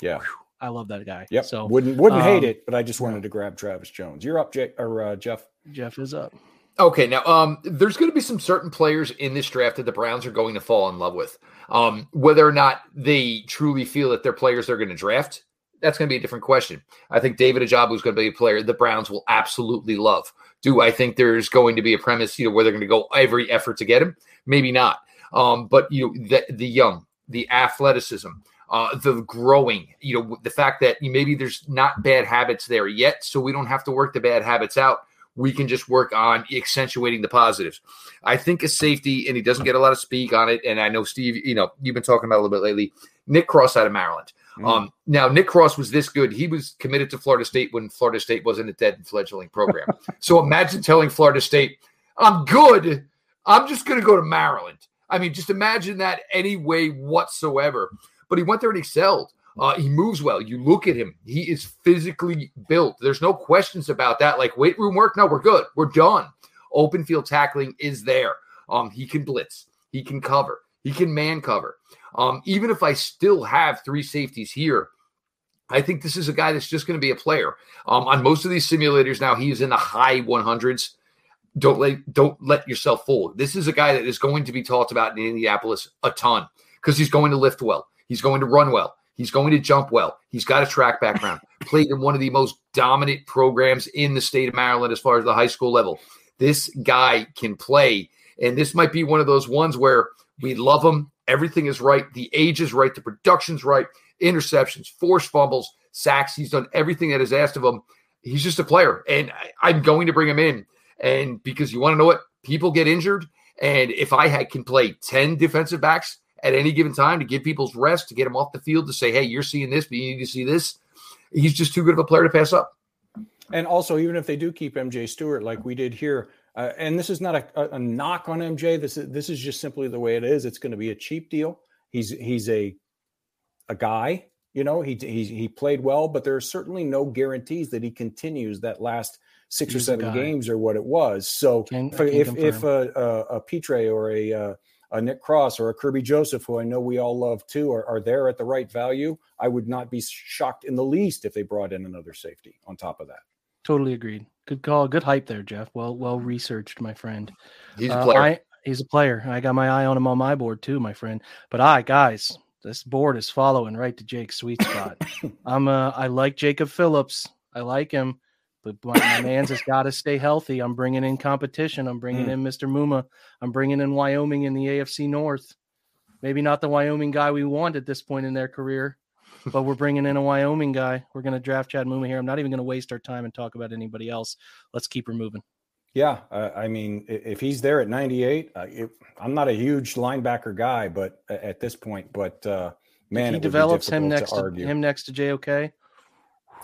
yeah. I love that guy. Yep. So wouldn't wouldn't um, hate it, but I just wanted to grab Travis Jones. You're up, Jay or uh, Jeff. Jeff is up. Okay, now um, there's going to be some certain players in this draft that the Browns are going to fall in love with. Um, whether or not they truly feel that they're players they're going to draft, that's going to be a different question. I think David Ojabo is going to be a player the Browns will absolutely love. Do I think there's going to be a premise, you know, where they're going to go every effort to get him? Maybe not. Um, but you know, the, the young, the athleticism, uh, the growing, you know, the fact that maybe there's not bad habits there yet, so we don't have to work the bad habits out. We can just work on accentuating the positives. I think a safety, and he doesn't get a lot of speak on it. And I know Steve, you know, you've been talking about a little bit lately. Nick Cross out of Maryland. Mm. Um, now Nick Cross was this good. He was committed to Florida State when Florida State wasn't a dead and fledgling program. so imagine telling Florida State, "I'm good. I'm just going to go to Maryland." I mean, just imagine that any way whatsoever but he went there and excelled. Uh, he moves well. You look at him; he is physically built. There's no questions about that. Like weight room work, no, we're good. We're done. Open field tackling is there. Um, he can blitz. He can cover. He can man cover. Um, even if I still have three safeties here, I think this is a guy that's just going to be a player. Um, on most of these simulators now, he is in the high 100s. Don't let don't let yourself fool. This is a guy that is going to be talked about in Indianapolis a ton because he's going to lift well. He's going to run well. He's going to jump well. He's got a track background. Played in one of the most dominant programs in the state of Maryland as far as the high school level. this guy can play. And this might be one of those ones where we love him. Everything is right. The age is right. The production's right. Interceptions, forced fumbles, sacks. He's done everything that is asked of him. He's just a player. And I, I'm going to bring him in. And because you want to know what? People get injured. And if I had, can play 10 defensive backs at any given time to give people's rest, to get them off the field, to say, hey, you're seeing this, but you need to see this, he's just too good of a player to pass up. And also, even if they do keep MJ Stewart, like we did here, uh, and this is not a, a, a, knock on MJ. This is this is just simply the way it is. It's going to be a cheap deal. He's he's a a guy. You know, he he he played well, but there are certainly no guarantees that he continues that last six he's or seven games or what it was. So can, if if, if a, a, a Pitre or a uh, a Nick Cross or a Kerby Joseph, who I know we all love too, are, are there at the right value, I would not be shocked in the least if they brought in another safety on top of that. Totally agreed. Good call. Good hype there, Jeff. Well, well researched, my friend. He's a uh, player. Uh, I, he's a player. I got my eye on him on my board too, my friend. But I, guys, this board is following right to Jake's sweet spot. I'm uh, I like Jacob Phillips. I like him, but my, my man's has got to stay healthy. I'm bringing in competition. I'm bringing mm. in Mr. Muma. I'm bringing in Wyoming in the AFC North. Maybe not the Wyoming guy we want at this point in their career, but we're bringing in a Wyoming guy. We're going to draft Chad Muma here. I'm not even going to waste our time and talk about anybody else. Let's keep her moving. Yeah, uh, I mean, if he's there at 98, uh, it, I'm not a huge linebacker guy, but at this point, but uh, man, if he develops him next to, to him next to JOK.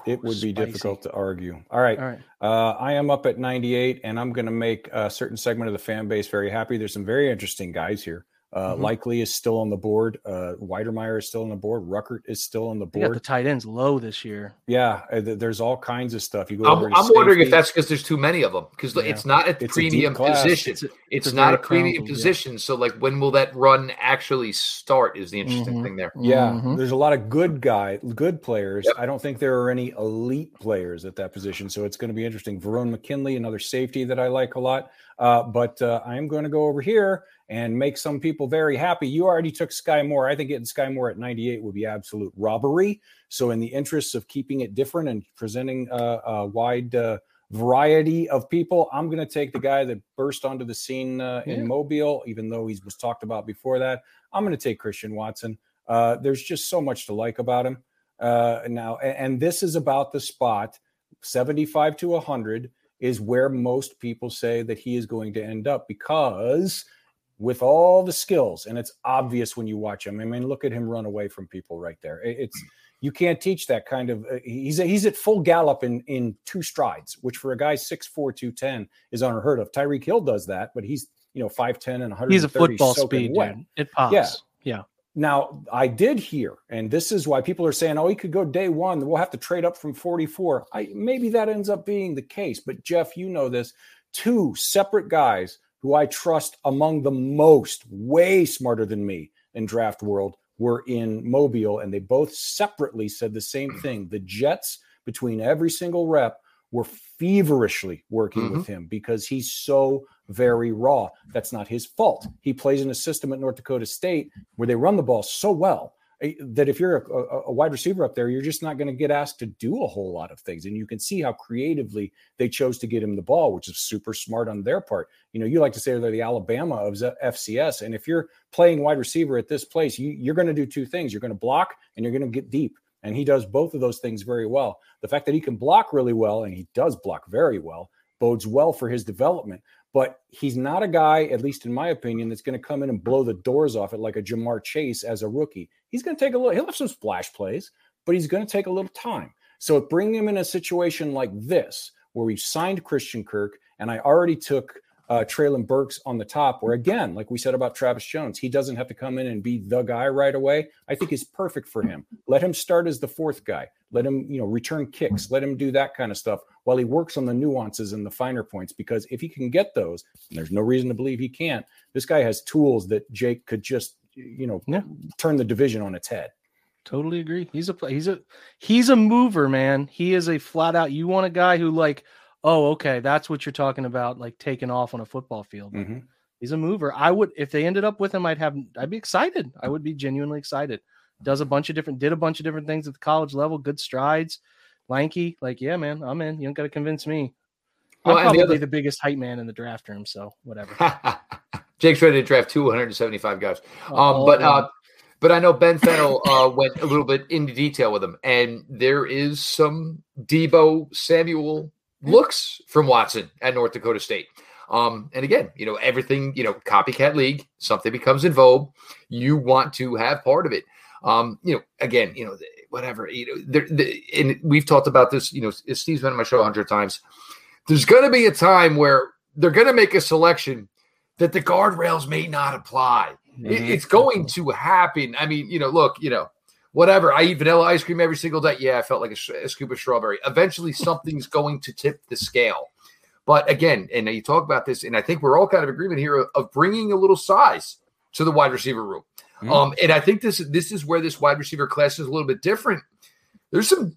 It would be difficult to argue. All right. All right. Uh, I am up at 98, and I'm going to make a certain segment of the fan base very happy. There's some very interesting guys here. Uh, mm-hmm. Likely is still on the board. Uh, Wydermyer is still on the board. Ruckert is still on the board. the tight ends low this year. Yeah, uh, there's all kinds of stuff. You go. I'm, I'm wondering if that's because there's too many of them. Because yeah. it's not a it's premium a position. It's, a, it's, it's a not a premium position. Yeah. So, like, when will that run actually start? Is the interesting mm-hmm. thing there. Yeah, mm-hmm. there's a lot of good guy, good players. Yep. I don't think there are any elite players at that position. So it's going to be interesting. Verone McKinley, another safety that I like a lot. Uh, but uh, I am going to go over here and make some people very happy. You already took Skyy Moore. I think getting Skyy Moore at 98 would be absolute robbery. So, in the interests of keeping it different and presenting a, a wide uh, variety of people, I'm going to take the guy that burst onto the scene uh, in yeah. Mobile, even though he was talked about before that. I'm going to take Christian Watson. Uh, there's just so much to like about him uh, now, and, and this is about the spot 75 to 100 is where most people say that he is going to end up because with all the skills, and it's obvious when you watch him. I mean, look at him run away from people right there. It's you can't teach that kind of. Uh, he's he's at full gallop in in two strides, which for a guy six four two ten is unheard of. Tyreek Hill does that, but he's you know five ten and one hundred. He's a football speed. Wet. Dude. It pops. Yeah, yeah. Now, I did hear, and this is why people are saying, "Oh, he could go day one. We'll have to trade up from 44." I maybe that ends up being the case, but Jeff, you know this. Two separate guys who I trust among the most, way smarter than me in draft world, were in Mobile, and they both separately said the same thing. The Jets, between every single rep, were feverishly working mm-hmm. with him because he's so very raw. That's not his fault. He plays in a system at North Dakota State where they run the ball so well Eh, that if you're a, a, wide receiver up there, you're just not going to get asked to do a whole lot of things. And you can see how creatively they chose to get him the ball, which is super smart on their part. You know, you like to say they're the Alabama of FCS. And if you're playing wide receiver at this place, you, you're going to do two things you're going to block and you're going to get deep. And he does both of those things very well. The fact that he can block really well, and he does block very well, bodes well for his development but he's not a guy, at least in my opinion, that's going to come in and blow the doors off it like a Ja'Marr Chase as a rookie. He's going to take a little, he'll have some splash plays, but he's going to take a little time. So bring him in a situation like this, where we've signed Christian Kirk, and I already took uh, Treylon Burks on the top, where again, like we said about Travis Jones, he doesn't have to come in and be the guy right away. I think is perfect for him. Let him start as the fourth guy. Let him, you know, return kicks. Let him do that kind of stuff while he works on the nuances and the finer points. Because if he can get those, and there's no reason to believe he can't, this guy has tools that Jake could just, you know, yeah. turn the division on its head. Totally agree. He's a he's a he's a mover, man. He is a flat out. You want a guy who like oh, okay, that's what you're talking about, like taking off on a football field. Mm-hmm. He's a mover. I would, if they ended up with him, I'd have, I'd be excited. I would be genuinely excited. Does a bunch of different, did a bunch of different things at the college level, good strides, lanky. Like, yeah, man, I'm in. You don't got to convince me. I'm probably the, other... the, biggest hype man in the draft room, so whatever. Jake's ready to draft 275 guys. Oh, um, but uh, but I know Ben Fennell uh, went a little bit into detail with him, and there is some Deebo Samuel looks from Watson at North Dakota State. Um, and again, you know, everything, you know, copycat league, something becomes in vogue. You want to have part of it. Um, you know, again, you know, whatever, you know, there, the, and we've talked about this, you know, Steve's been on my show a hundred times. There's going to be a time where they're going to make a selection that the guardrails may not apply. Mm-hmm. It, it's going to happen. I mean, you know, look, you know, whatever. I eat vanilla ice cream every single day. Yeah, I felt like a, a scoop of strawberry. Eventually, something's going to tip the scale. But again, and you talk about this, and I think we're all kind of agreement here of, of bringing a little size to the wide receiver room. Mm-hmm. Um, and I think this this is where this wide receiver class is a little bit different. There's some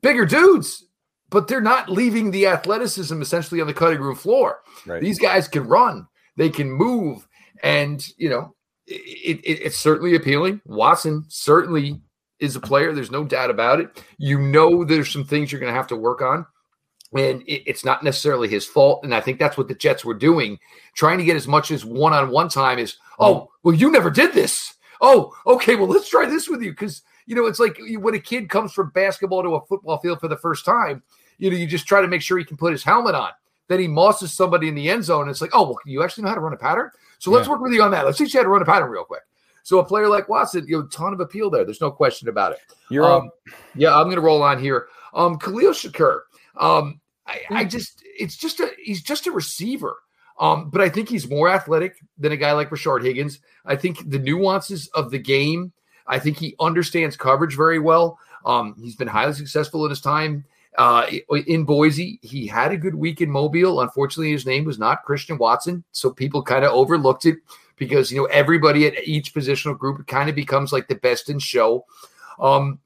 bigger dudes, but they're not leaving the athleticism essentially on the cutting room floor. Right. These guys can run, they can move, and you know it, it, it's certainly appealing. Watson certainly is a player. There's no doubt about it. You know, there's some things you're going to have to work on and it, it's not necessarily his fault. And I think that's what the Jets were doing, trying to get as much as one on one time as, oh, well, you never did this. Oh, okay, well, let's try this with you. Because, you know, it's like when a kid comes from basketball to a football field for the first time, you know, you just try to make sure he can put his helmet on. Then he mosses somebody in the end zone. And it's like, oh, well, you actually know how to run a pattern? So let's work with you on that. Let's teach you how to run a pattern real quick. So a player like Watson, you know, ton of appeal there. There's no question about it. You're um, yeah, I'm going to roll on here. Um, Khalil Shakir. Um, I, I hmm. just it's just a he's just a receiver. Um, but I think he's more athletic than a guy like Rashard Higgins. I think the nuances of the game. I think he understands coverage very well. Um, he's been highly successful in his time uh, in Boise. He had a good week in Mobile. Unfortunately, his name was not Christian Watson, so people kind of overlooked it because you know everybody at each positional group kind of becomes like the best in show. Um,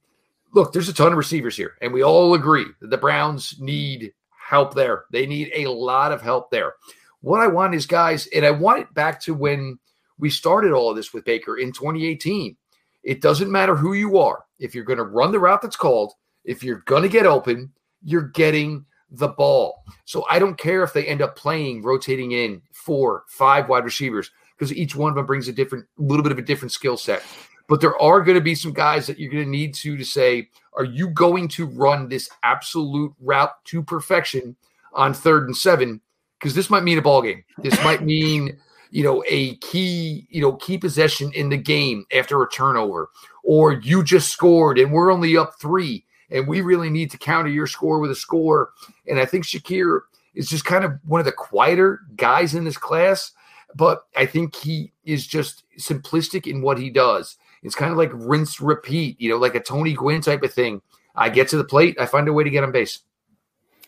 look, there's a ton of receivers here, and we all agree that the Browns need help there. They need a lot of help there. What I want is guys, and I want it back to when we started all of this with Baker in 2018. It doesn't matter who you are. If you're going to run the route that's called, if you're going to get open, you're getting the ball. So I don't care if they end up playing, rotating in four, five wide receivers, because each one of them brings a different, little bit of a different skill set. But there are going to be some guys that you're going to need to to say, are you going to run this absolute route to perfection on third and seven? Because this might mean a ball game. This might mean you know a key you know key possession in the game after a turnover, or you just scored and we're only up three, and we really need to counter your score with a score. And I think Shakir is just kind of one of the quieter guys in this class, but I think he is just simplistic in what he does. It's kind of like rinse repeat, you know, like a Tony Gwynn type of thing. I get to the plate, I find a way to get on base.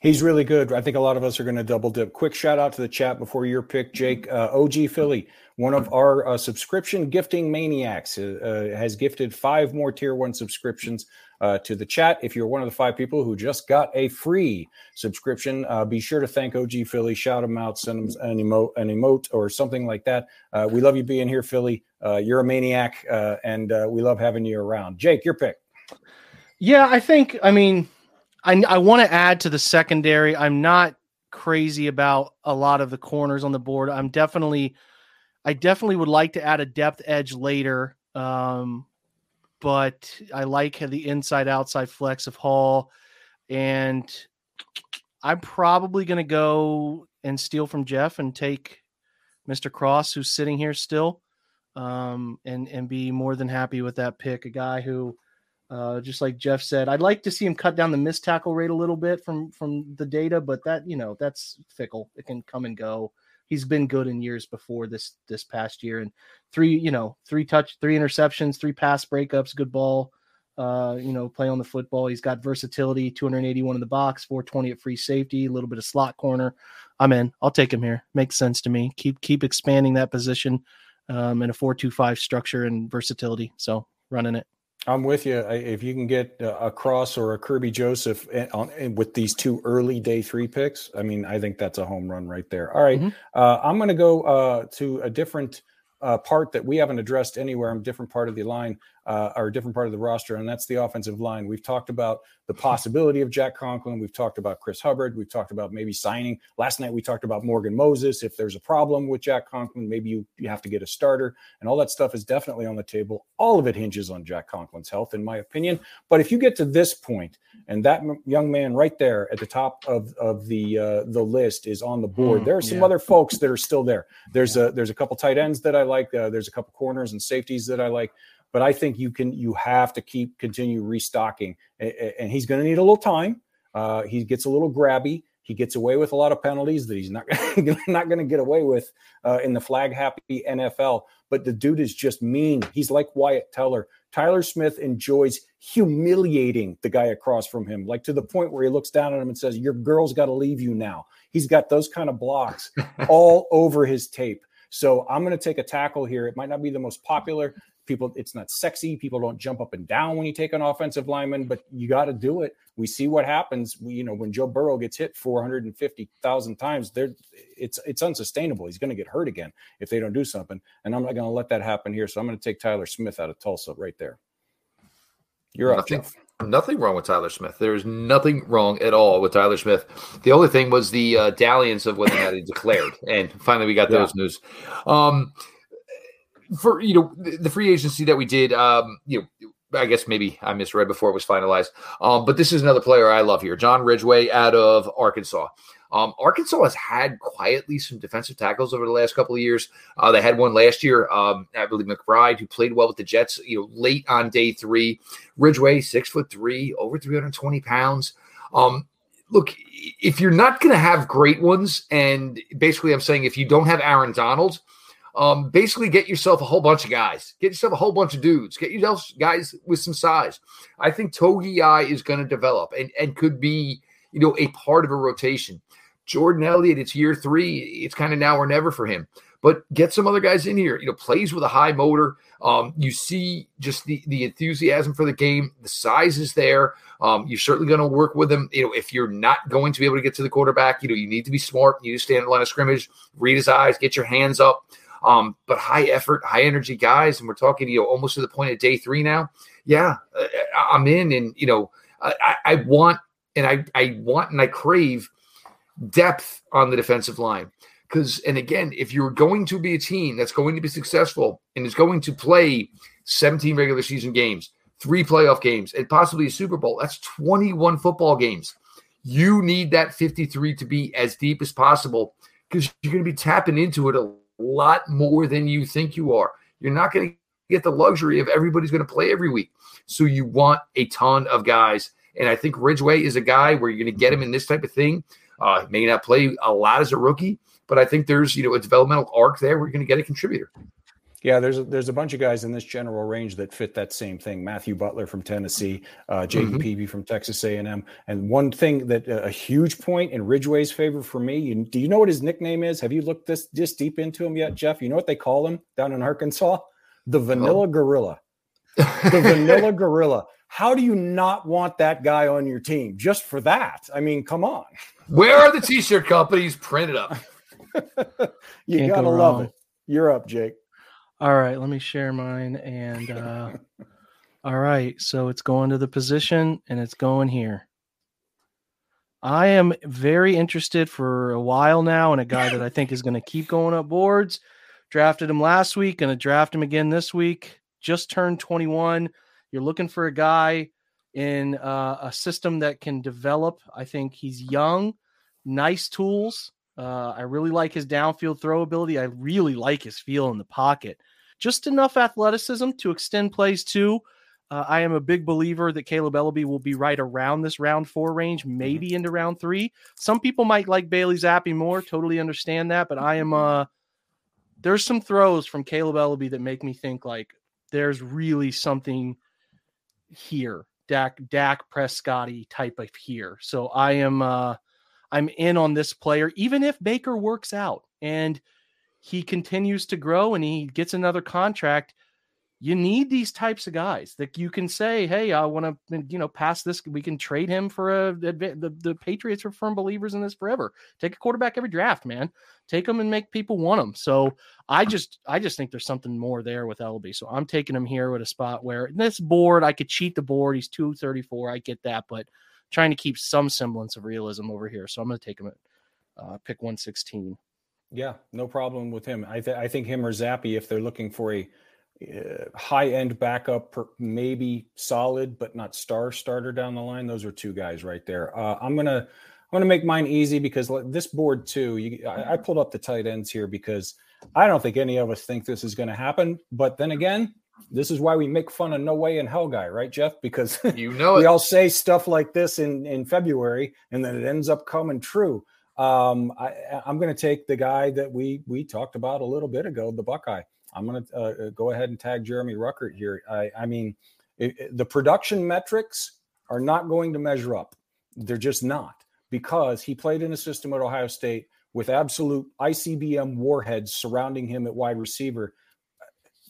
He's really good. I think a lot of us are going to double dip. Quick shout out to the chat before your pick, Jake. Uh, OG Philly, one of our uh, subscription gifting maniacs, uh, uh, has gifted five more tier one subscriptions uh, to the chat. If you're one of the five people who just got a free subscription, uh, be sure to thank OG Philly, shout him out, send him an emote, an emote or something like that. we love you being here, Philly. you're a maniac, and we love having you around. Jake, your pick. Yeah, I think, I mean, I, I want to add to the secondary. I'm not crazy about a lot of the corners on the board. I'm definitely, I definitely would like to add a depth edge later. Um, but I like the inside outside flex of Hall. And I'm probably going to go and steal from Jeff and take Mr. Cross, who's sitting here still, um, and, and be more than happy with that pick. A guy who, uh, just like Jeff said, I'd like to see him cut down the missed tackle rate a little bit from from the data, but that you know that's fickle. It can come and go. He's been good in years before this this past year, and three you know three touch, three interceptions, three pass breakups, good ball. Uh, you know, play on the football. He's got versatility, 281 in the box, 420 at free safety, a little bit of slot corner. I'm in. I'll take him here. Makes sense to me. Keep keep expanding that position um, in a four-two-five structure and versatility. So running it. I'm with you. If you can get a Cross or a Kerby Joseph eh, on, eh, with these two early day three picks, I mean, I think that's a home run right there. All right. mm-hmm. uh, I'm going to go uh, to a different uh, part that we haven't addressed anywhere. I'm a different part of the line. Uh, are a different part of the roster, and that's the offensive line. We've talked about the possibility of Jack Conklin. We've talked about Chris Hubbard. We've talked about maybe signing. Last night we talked about Morgan Moses. If there's a problem with Jack Conklin, maybe you, you have to get a starter, and all that stuff is definitely on the table. All of it hinges on Jack Conklin's health, in my opinion. But if you get to this point, and that young man right there at the top of, of the uh, the list is on the board, mm, there are some yeah. other folks that are still there. There's yeah. a there's a couple tight ends that I like. Uh, there's a couple corners and safeties that I like but I think you can you have to keep continue restocking, and he's going to need a little time. Uh, he gets a little grabby. He gets away with a lot of penalties that he's not not going to get away with uh, in the flag happy NFL. But the dude is just mean. He's like Wyatt Teller. Tyler Smith enjoys humiliating the guy across from him, like to the point where he looks down at him and says, "Your girl's got to leave you now." He's got those kind of blocks all over his tape. So I'm going to take a tackle here. It might not be the most popular, people it's not sexy. People don't jump up and down when you take an offensive lineman but you got to do it. We see what happens we, you know when joe burrow gets hit 450000 times there it's it's unsustainable. He's going to get hurt again if they don't do something. And i'm not going to let that happen here so i'm going to take tyler smith out of tulsa right there. You're up Jeff. nothing wrong with tyler smith. There's nothing wrong at all with tyler smith. The only thing was the uh, dalliance of whether or not he declared. And finally we got yeah. those news. Um for you know the free agency that we did, um, you know, I guess maybe I misread before it was finalized. Um, but this is another player I love here, John Ridgeway out of Arkansas. Um, Arkansas has had quietly some defensive tackles over the last couple of years. Uh, they had one last year, um, I believe McBride, who played well with the Jets. You know, late on day three, Ridgeway, six foot three, over three hundred twenty pounds. Um, look, if you're not going to have great ones, and basically, I'm saying if you don't have Aaron Donald um, basically, get yourself a whole bunch of guys. Get yourself a whole bunch of dudes. Get yourself guys with some size. I think Togiai is going to develop and, and could be, you know, a part of a rotation. Jordan Elliott, it's year three. It's kind of now or never for him. But get some other guys in here. You know, plays with a high motor. Um, you see just the the enthusiasm for the game. The size is there. Um, you're certainly going to work with him. You know, if you're not going to be able to get to the quarterback, you know, you need to be smart. You need to stand in line of scrimmage, read his eyes, get your hands up. Um, but high effort, high energy guys, and we're talking, you know, almost to the point of day three now. Yeah, uh, I'm in, and you know, I, I want and I, I want and I crave depth on the defensive line. Because, and again, if you're going to be a team that's going to be successful and is going to play 17 regular season games, three playoff games, and possibly a Super Bowl, that's 21 football games. You need that 53 to be as deep as possible because you're going to be tapping into it a lot more than you think you are. You're not going to get the luxury of everybody's going to play every week. So you want a ton of guys. And I think Ridgeway is a guy where you're going to get him in this type of thing. Uh, may not play a lot as a rookie, but I think there's you know a developmental arc there where you're going to get a contributor. Yeah, there's a, there's a bunch of guys in this general range that fit that same thing. Matthew Butler from Tennessee, uh, Jayden mm-hmm. Peevy from Texas A&M, and one thing that uh, a huge point in Ridgeway's favor for me. You, do you know what his nickname is? Have you looked this this deep into him yet, Jeff? You know what they call him down in Arkansas? The Vanilla oh. Gorilla. The Vanilla Gorilla. How do you not want that guy on your team just for that? I mean, come on. Where are the t-shirt companies? printed up. you Can't gotta go love it. You're up, Jake. All right, let me share mine. And uh, all right, so it's going to the position and it's going here. I am very interested for a while now in a guy that I think is going to keep going up boards. Drafted him last week, going to draft him again this week. Just turned 21. You're looking for a guy in uh, a system that can develop. I think he's young, nice tools. Uh, I really like his downfield throw ability. I really like his feel in the pocket just enough athleticism to extend plays too. Uh, I am a big believer that Kaleb Eleby will be right around this round four range, mm-hmm. maybe into round three. Some people might like Bailey Zappe more. Totally understand that, but I am. Uh, there's some throws from Kaleb Eleby that make me think like there's really something here, Dak Dak Prescotty type of here. So I am. Uh, I'm in on this player, even if Baker works out and he continues to grow and he gets another contract, you need these types of guys that you can say, "Hey, I want to, you know, pass this. We can trade him for a." The, the Patriots are firm believers in this forever. Take a quarterback every draft, man. Take them and make people want them. So I just, I just think there's something more there with Eleby. So I'm taking him here with a spot where this board, I could cheat the board. He's two thirty four. I get that, but trying to keep some semblance of realism over here. So I'm going to take him at uh, pick one sixteen. Yeah, no problem with him. I, th- I think him or Zappe, if they're looking for a uh, high end backup, per, maybe solid but not star starter down the line. Those are two guys right there. Uh, I'm gonna I'm gonna make mine easy because this board too. You, I, I pulled up the tight ends here because I don't think any of us think this is going to happen. But then again, this is why we make fun of No Way in Hell guy, right, Jeff? Because you know we all say stuff like this in in February, and then it ends up coming true. Um, I, I'm going to take the guy that we we talked about a little bit ago, the Buckeye. I'm going to uh, uh, go ahead and tag Jeremy Ruckert here. I, I mean, it, it, the production metrics are not going to measure up. They're just not because he played in a system at Ohio State with absolute ICBM warheads surrounding him at wide receiver.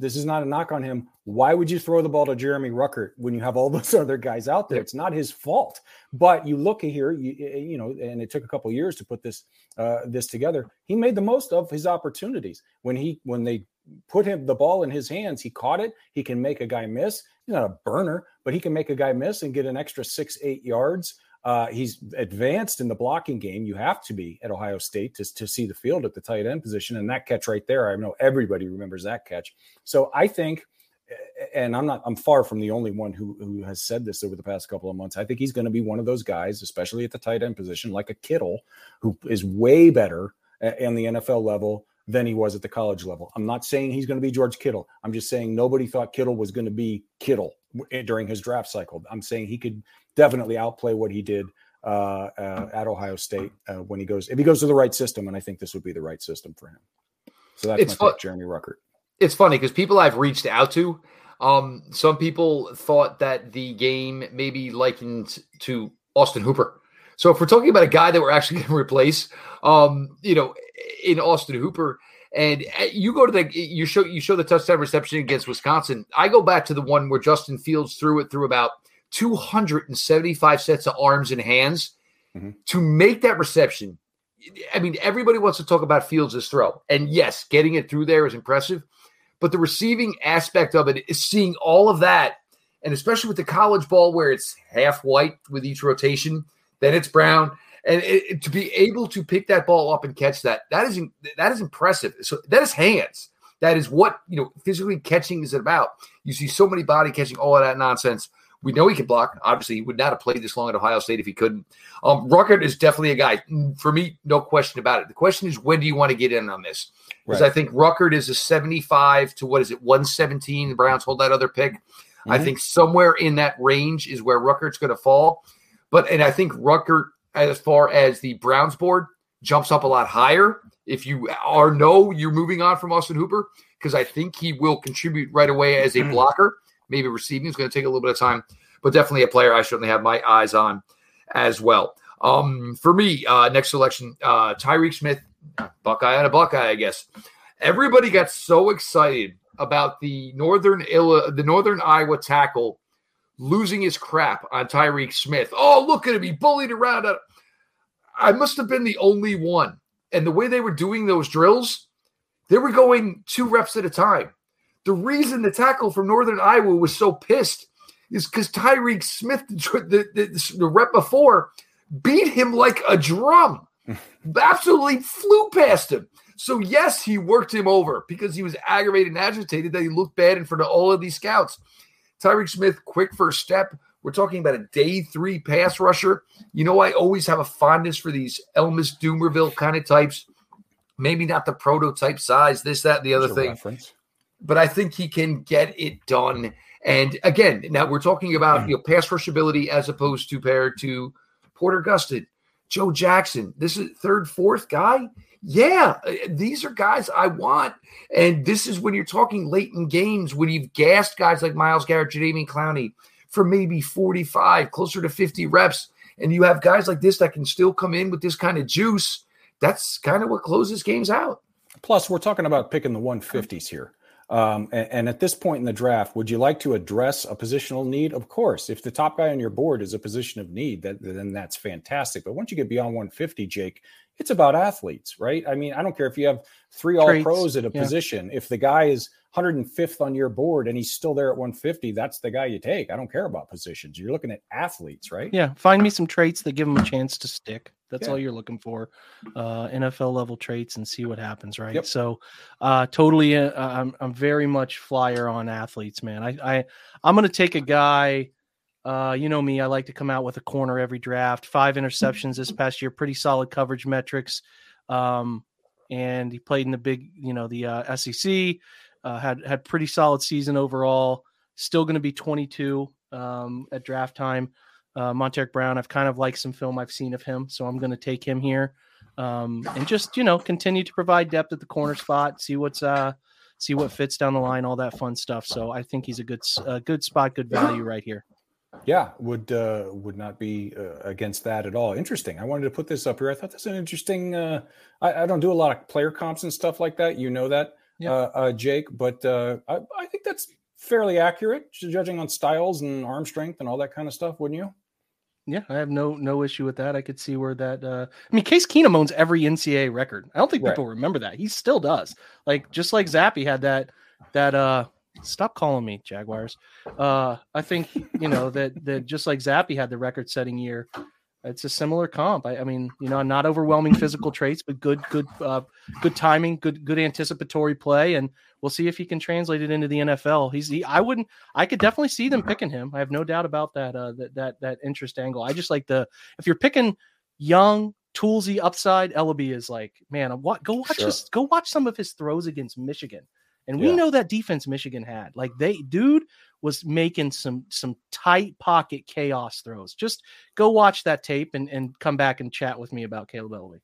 This is not a knock on him. Why would you throw the ball to Jeremy Ruckert when you have all those other guys out there? It's not his fault. But you look here, you, you know, and it took a couple years to put this uh, this together. He made the most of his opportunities when he when they put him the ball in his hands. He caught it. He can make a guy miss. He's not a burner, but he can make a guy miss and get an extra six, eight yards. Uh, he's advanced in the blocking game. You have to be at Ohio State to, to see the field at the tight end position. And that catch right there, I know everybody remembers that catch. So I think, and I'm not, I'm far from the only one who, who has said this over the past couple of months. I think he's going to be one of those guys, especially at the tight end position, like a Kittle, who is way better in the NFL level than he was at the college level. I'm not saying he's going to be George Kittle. I'm just saying nobody thought Kittle was going to be Kittle eh, during his draft cycle. I'm saying he could definitely outplay what he did uh, uh, at Ohio State uh, when he goes if he goes to the right system, and I think this would be the right system for him. So that's it's my pick, Jeremy Ruckert. It's funny because people I've reached out to, um, some people thought that the game may be likened to Austin Hooper. So if we're talking about a guy that we're actually going to replace, um, you know, in Austin Hooper. And uh, you go to the you show you show the touchdown reception against Wisconsin. I go back to the one where Justin Fields threw it through about 275 sets of arms and hands mm-hmm. to make that reception. I mean, everybody wants to talk about Fields' throw, and yes, getting it through there is impressive. But the receiving aspect of it is seeing all of that, and especially with the college ball where it's half white with each rotation, then it's brown, and it, it, to be able to pick that ball up and catch that that is that is impressive. So that is hands. That is what you know. Physically catching is about. You see so many body catching all of that nonsense. We know he can block. Obviously, he would not have played this long at Ohio State if he couldn't. Um, Ruckert is definitely a guy for me. No question about it. The question is, when do you want to get in on this? Because right. I think Ruckert is a seventy-five to what is it, one seventeen? The Browns hold that other pick. Mm-hmm. I think somewhere in that range is where Ruckert's going to fall. But and I think Ruckert as far as the Browns board jumps up a lot higher if you are no you're moving on from Austin Hooper because I think he will contribute right away as a hmm. blocker. Maybe receiving is going to take a little bit of time, but definitely a player I certainly have my eyes on as well. Um, for me, uh, next selection, uh, Tyreke Smith, Buckeye and a Buckeye, I guess. Everybody got so excited about the northern Illa, the northern Iowa tackle losing his crap on Tyreke Smith. Oh, look at him. He bullied around. Uh, I must have been the only one. And the way they were doing those drills, they were going two reps at a time. The reason the tackle from Northern Iowa was so pissed is because Tyreke Smith, the, the, the rep before, beat him like a drum. Absolutely flew past him. So, yes, he worked him over because he was aggravated and agitated that he looked bad in front of all of these scouts. Tyreke Smith, quick first step. We're talking about a day three pass rusher. You know, I always have a fondness for these Elvis Dumervil kind of types. Maybe not the prototype size, this, that, the other thing. Reference. But I think he can get it done. And again, now we're talking about mm. you know pass rush ability as opposed to paired to Porter Gustin, Joe Jackson. This is third, fourth guy yeah, uh, these are guys I want. And this is when you're talking late in games when you've gassed guys like Myles Garrett, Jadeveon Clowney for maybe 45, closer to 50 reps. And you have guys like this that can still come in with this kind of juice. That's kind of what closes games out. Plus, we're talking about picking the 150s here. Um, and, and, at this point in the draft, would you like to address a positional need? Of course. If the top guy on your board is a position of need, that, then that's fantastic. But once you get beyond 150, Jake, it's about athletes, right? I mean, I don't care if you have three all pros at a yeah. position. If the guy is 105th on your board and he's still there at 150, that's the guy you take. I don't care about positions. You're looking at athletes, right? Yeah. Find me some traits that give him a chance to stick. That's yeah. all you're looking for. Uh, NFL level traits and see what happens, right? Yep. So, uh, totally, uh, I'm, I'm very much flyer on athletes, man. I, I, I'm going to take a guy uh, you know me, I like to come out with a corner every draft. Five interceptions this past year, pretty solid coverage metrics. Um, and he played in the big, you know, the uh, SEC. Uh, had had pretty solid season overall. Still going to be 22 um, at draft time. Uh, Montaric Brown, I've kind of liked some film I've seen of him, so I'm going to take him here, um, and just you know continue to provide depth at the corner spot. See what's uh, see what fits down the line, all that fun stuff. So I think he's a good good spot, good value right here. Yeah, would uh, would not be uh, against that at all. Interesting. I wanted to put this up here. I thought that's an interesting. Uh, I, I, don't do a lot of player comps and stuff like that. You know that, yeah. Uh, uh, Jake. But uh, I, I, think that's fairly accurate, judging on styles and arm strength and all that kind of stuff. Wouldn't you? Yeah, I have no no issue with that. I could see where that. Uh, I mean, Case Keenum owns every NCAA record. I don't think people remember that. He still does. Like just like Zappe had that that uh Stop calling me Jaguars. Uh, I think you know that that just like Zappe had the record-setting year, it's a similar comp. I, I, mean, you know, not overwhelming physical traits, but good, good, uh, good timing, good, good anticipatory play, and we'll see if he can translate it into the NFL. He's, he, I wouldn't, I could definitely see them picking him. I have no doubt about that. Uh, that that that interest angle. I just like the if you're picking young, toolsy upside, Eleby is like, man, what? Go watch sure. go watch some of his throws against Michigan. And we yeah. know that defense Michigan had. Like they dude was making some some tight pocket chaos throws. Just go watch that tape and, and come back and chat with me about Kaleb Eleby.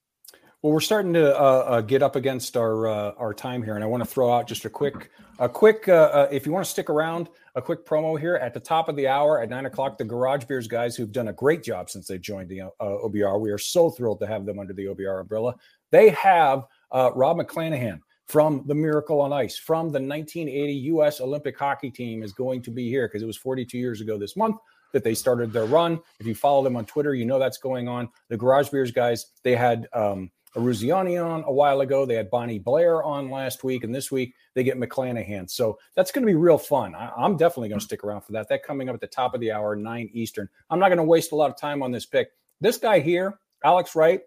Well, we're starting to uh, uh, get up against our uh, our time here, and I want to throw out just a quick a quick uh, uh, if you want to stick around, a quick promo here at the top of the hour at nine o'clock. The Garage Beers guys, who've done a great job since they joined the uh, OBR, we are so thrilled to have them under the OBR umbrella. They have Rob McClanahan from the Miracle on Ice, from the 1980 U.S. Olympic hockey team is going to be here because it was 42 years ago this month that they started their run. If you follow them on Twitter, you know that's going on. The Garage Beers guys, they had um, Eruzione on a while ago. They had Bonnie Blair on last week, and this week they get McClanahan. So that's going to be real fun. I, am definitely going to stick around for that. That coming up at the top of the hour, nine Eastern. I'm not going to waste a lot of time on this pick. This guy here, Alex Wright,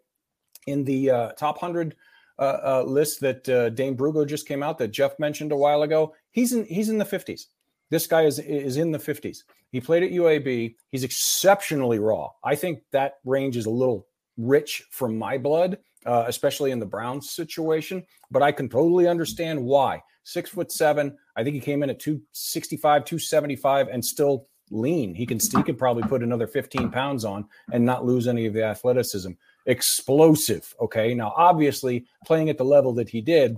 in the uh, top hundred uh, uh, list that uh, Dane Brugler just came out that Jeff mentioned a while ago. He's in he's in the 50s. This guy is is in the 50s. He played at UAB. He's exceptionally raw. I think that range is a little rich for my blood, uh, especially in the Browns situation. But I can totally understand why. Six foot seven. I think he came in at 265, 275, and still lean. He can he can probably put another 15 pounds on and not lose any of the athleticism explosive. Okay. Now, obviously, playing at the level that he did,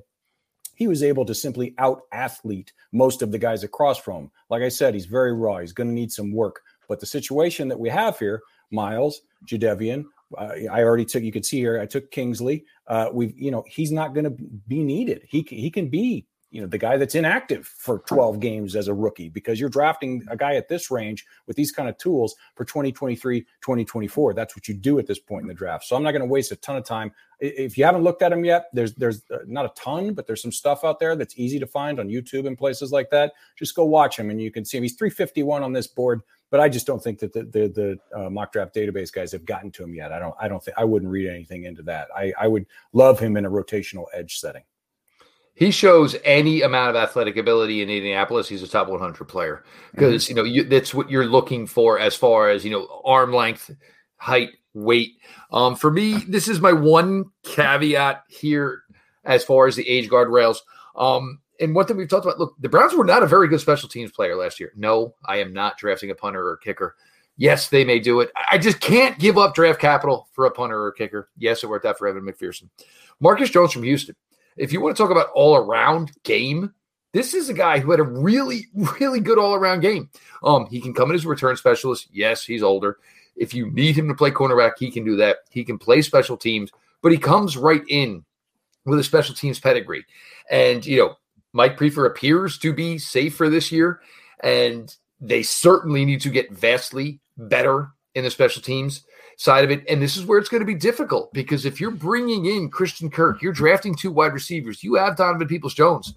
he was able to simply out athlete most of the guys across from him. Like I said, he's very raw. He's going to need some work. But the situation that we have here, Myles, Jadeveon, uh, I already took. You can see here. I took Kingsley. Uh, we've, you know, he's not going to be needed. He he can be you know the guy that's inactive for 12 games as a rookie because you're drafting a guy at this range with these kind of tools for 2023 2024 that's what you do at this point in the draft. So i'm not going to waste a ton of time. If you haven't looked at him yet there's there's uh, not a ton but there's some stuff out there that's easy to find on youtube and places like that. Just go watch him and you can see him he's 351 on this board but I just don't think that the the, the uh, mock draft database guys have gotten to him yet. I don't I don't think I wouldn't read anything into that. I I would love him in a rotational edge setting he shows any amount of athletic ability in Indianapolis, he's a top 100 player because mm-hmm. you know you, that's what you're looking for as far as you know arm length, height, weight. Um, for me, this is my one caveat here as far as the age guardrails. Um, and one thing we've talked about, look, the Browns were not a very good special teams player last year. No, I am not drafting a punter or a kicker. Yes, they may do it. I just can't give up draft capital for a punter or a kicker. Yes, it worked out for Evan McPherson. Marcus Jones from Houston if you want to talk about all around game, this is a guy who had a really, really good all around game. Um, he can come in as a return specialist. Yes, he's older. If you need him to play cornerback, he can do that. He can play special teams, but he comes right in with a special teams pedigree. And, you know, Mike Priefer appears to be safe for this year, and they certainly need to get vastly better in the special teams side of it. And this is where it's going to be difficult because if you're bringing in Christian Kirk, you're drafting two wide receivers, you have Donovan Peoples Jones.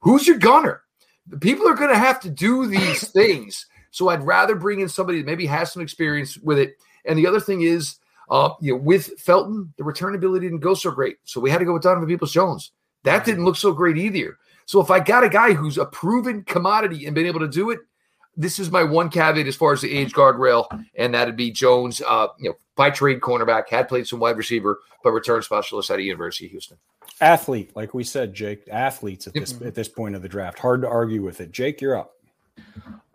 Who's your gunner? The people are going to have to do these things. So I'd rather bring in somebody that maybe has some experience with it. And the other thing is, uh, you know, with Felton, the returnability didn't go so great. So we had to go with Donovan Peoples Jones. That didn't look so great either. So if I got a guy who's a proven commodity and been able to do it, this is my one caveat as far as the age guardrail, and that'd be Jones. Uh, you know, by trade cornerback, had played some wide receiver, but return specialist at the University of Houston. Athlete, like we said, Jake. Athletes at this at this point of the draft. Hard to argue with it. Jake, you're up.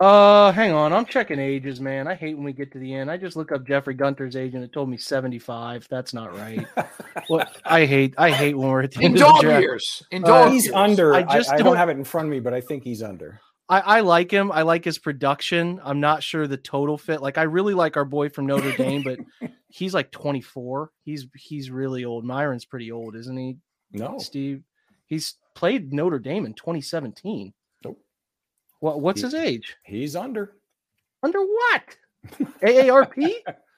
Uh, hang on. I'm checking ages, man. I hate when we get to the end. I just look up Jeffrey Gunter's age and it told me 75. That's not right. well, I hate I hate when we're at the In end dog of the draft. years, in Uh, dog he's years. under. I I, just I don't don't- have it in front of me, but I think he's under. I, I like him. I like his production. I'm not sure the total fit. Like I really like our boy from Notre Dame, but he's like 24. He's he's really old. Myron's pretty old, isn't he? No, Steve. He's played Notre Dame in 2017. Nope. What what's He- his age? he's under. Under what? AARP?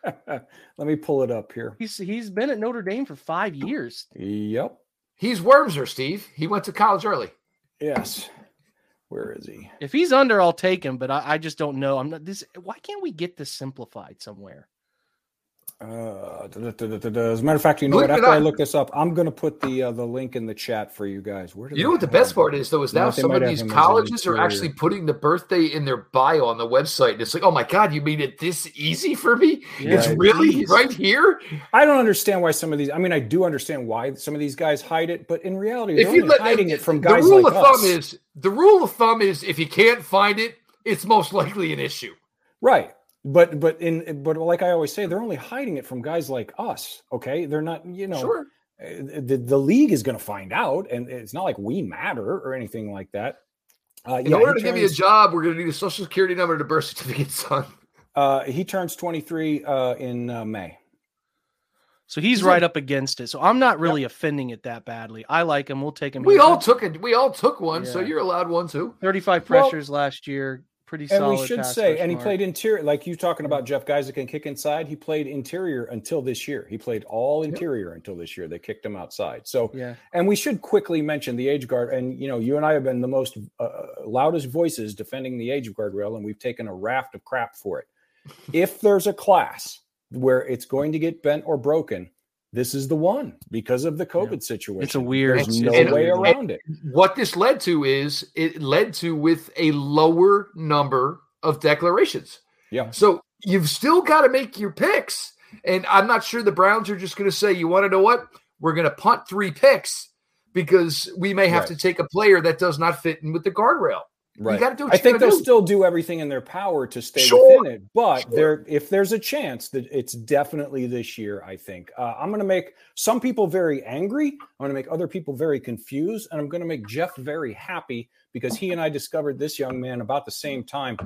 Let me pull it up here. He's he's been at Notre Dame for five years. Yep. He's Wormser, Steve. He went to college early. Yes. Where is he? If he's under, I'll take him. But I, I just don't know. I'm not this. Why can't we get this simplified somewhere? Uh, da- da- da-. As a matter of fact, you know Believe what? After I look this up, I'm going to put the uh, the link in the chat for you guys. Where You know what the best part is, though, is now some of these him as an colleges are actually putting the birthday in their bio on the website. And it's like, oh my God, you made it this easy for me? Yeah, it's Right. really right here? I don't understand why some of these. I mean, I do understand why some of these guys hide it, but in reality, If they're you only let hiding it from the guys rule like of thumb us. is the rule of thumb is if you can't find it, it's most likely an issue. Right. But but in but like I always say, they're only hiding it from guys like us. Okay, they're not. You know, Sure. uh, the the league is going to find out, and it's not like we matter or anything like that. Uh, In yeah, order he to give you a job, we're going to need a social security number and a birth certificate, son. Uh, he turns 23 uh, in uh, May. So he's He's right a- up against it. So I'm not really offending it that badly. I like him. We'll take him. We He's all took it. We all took one, so you're allowed one too. 35 Well, pressures last year. Pretty And we should say, and he mark. played interior, like you talking about Jeff that can kick inside. He played interior until this year. He played all interior until this year. They kicked him outside. So, Yeah. and we should quickly mention the age guard. And you know, you and I have been the most uh, loudest voices defending the age guardrail, and we've taken a raft of crap for it. if there's a class where it's going to get bent or broken, this is the one because of the COVID situation. weird- There's it's- no it's a way around it. What this led to is it led to with a lower number of declarations. Yeah. So you've still got to make your picks. And I'm not sure the Browns are just going to say, you want to know what? We're going to punt three picks because we may have Right. to take a player that does not fit in with the guardrail. Right. gotta do what I think they'll do. still do everything in their power to stay Sure. within it, but Sure. there, if there's a chance that it's definitely this year, I think uh, I'm going to make some people very angry. I'm going to make other people very confused, and I'm going to make Jeff very happy because he and I discovered this young man about the same time.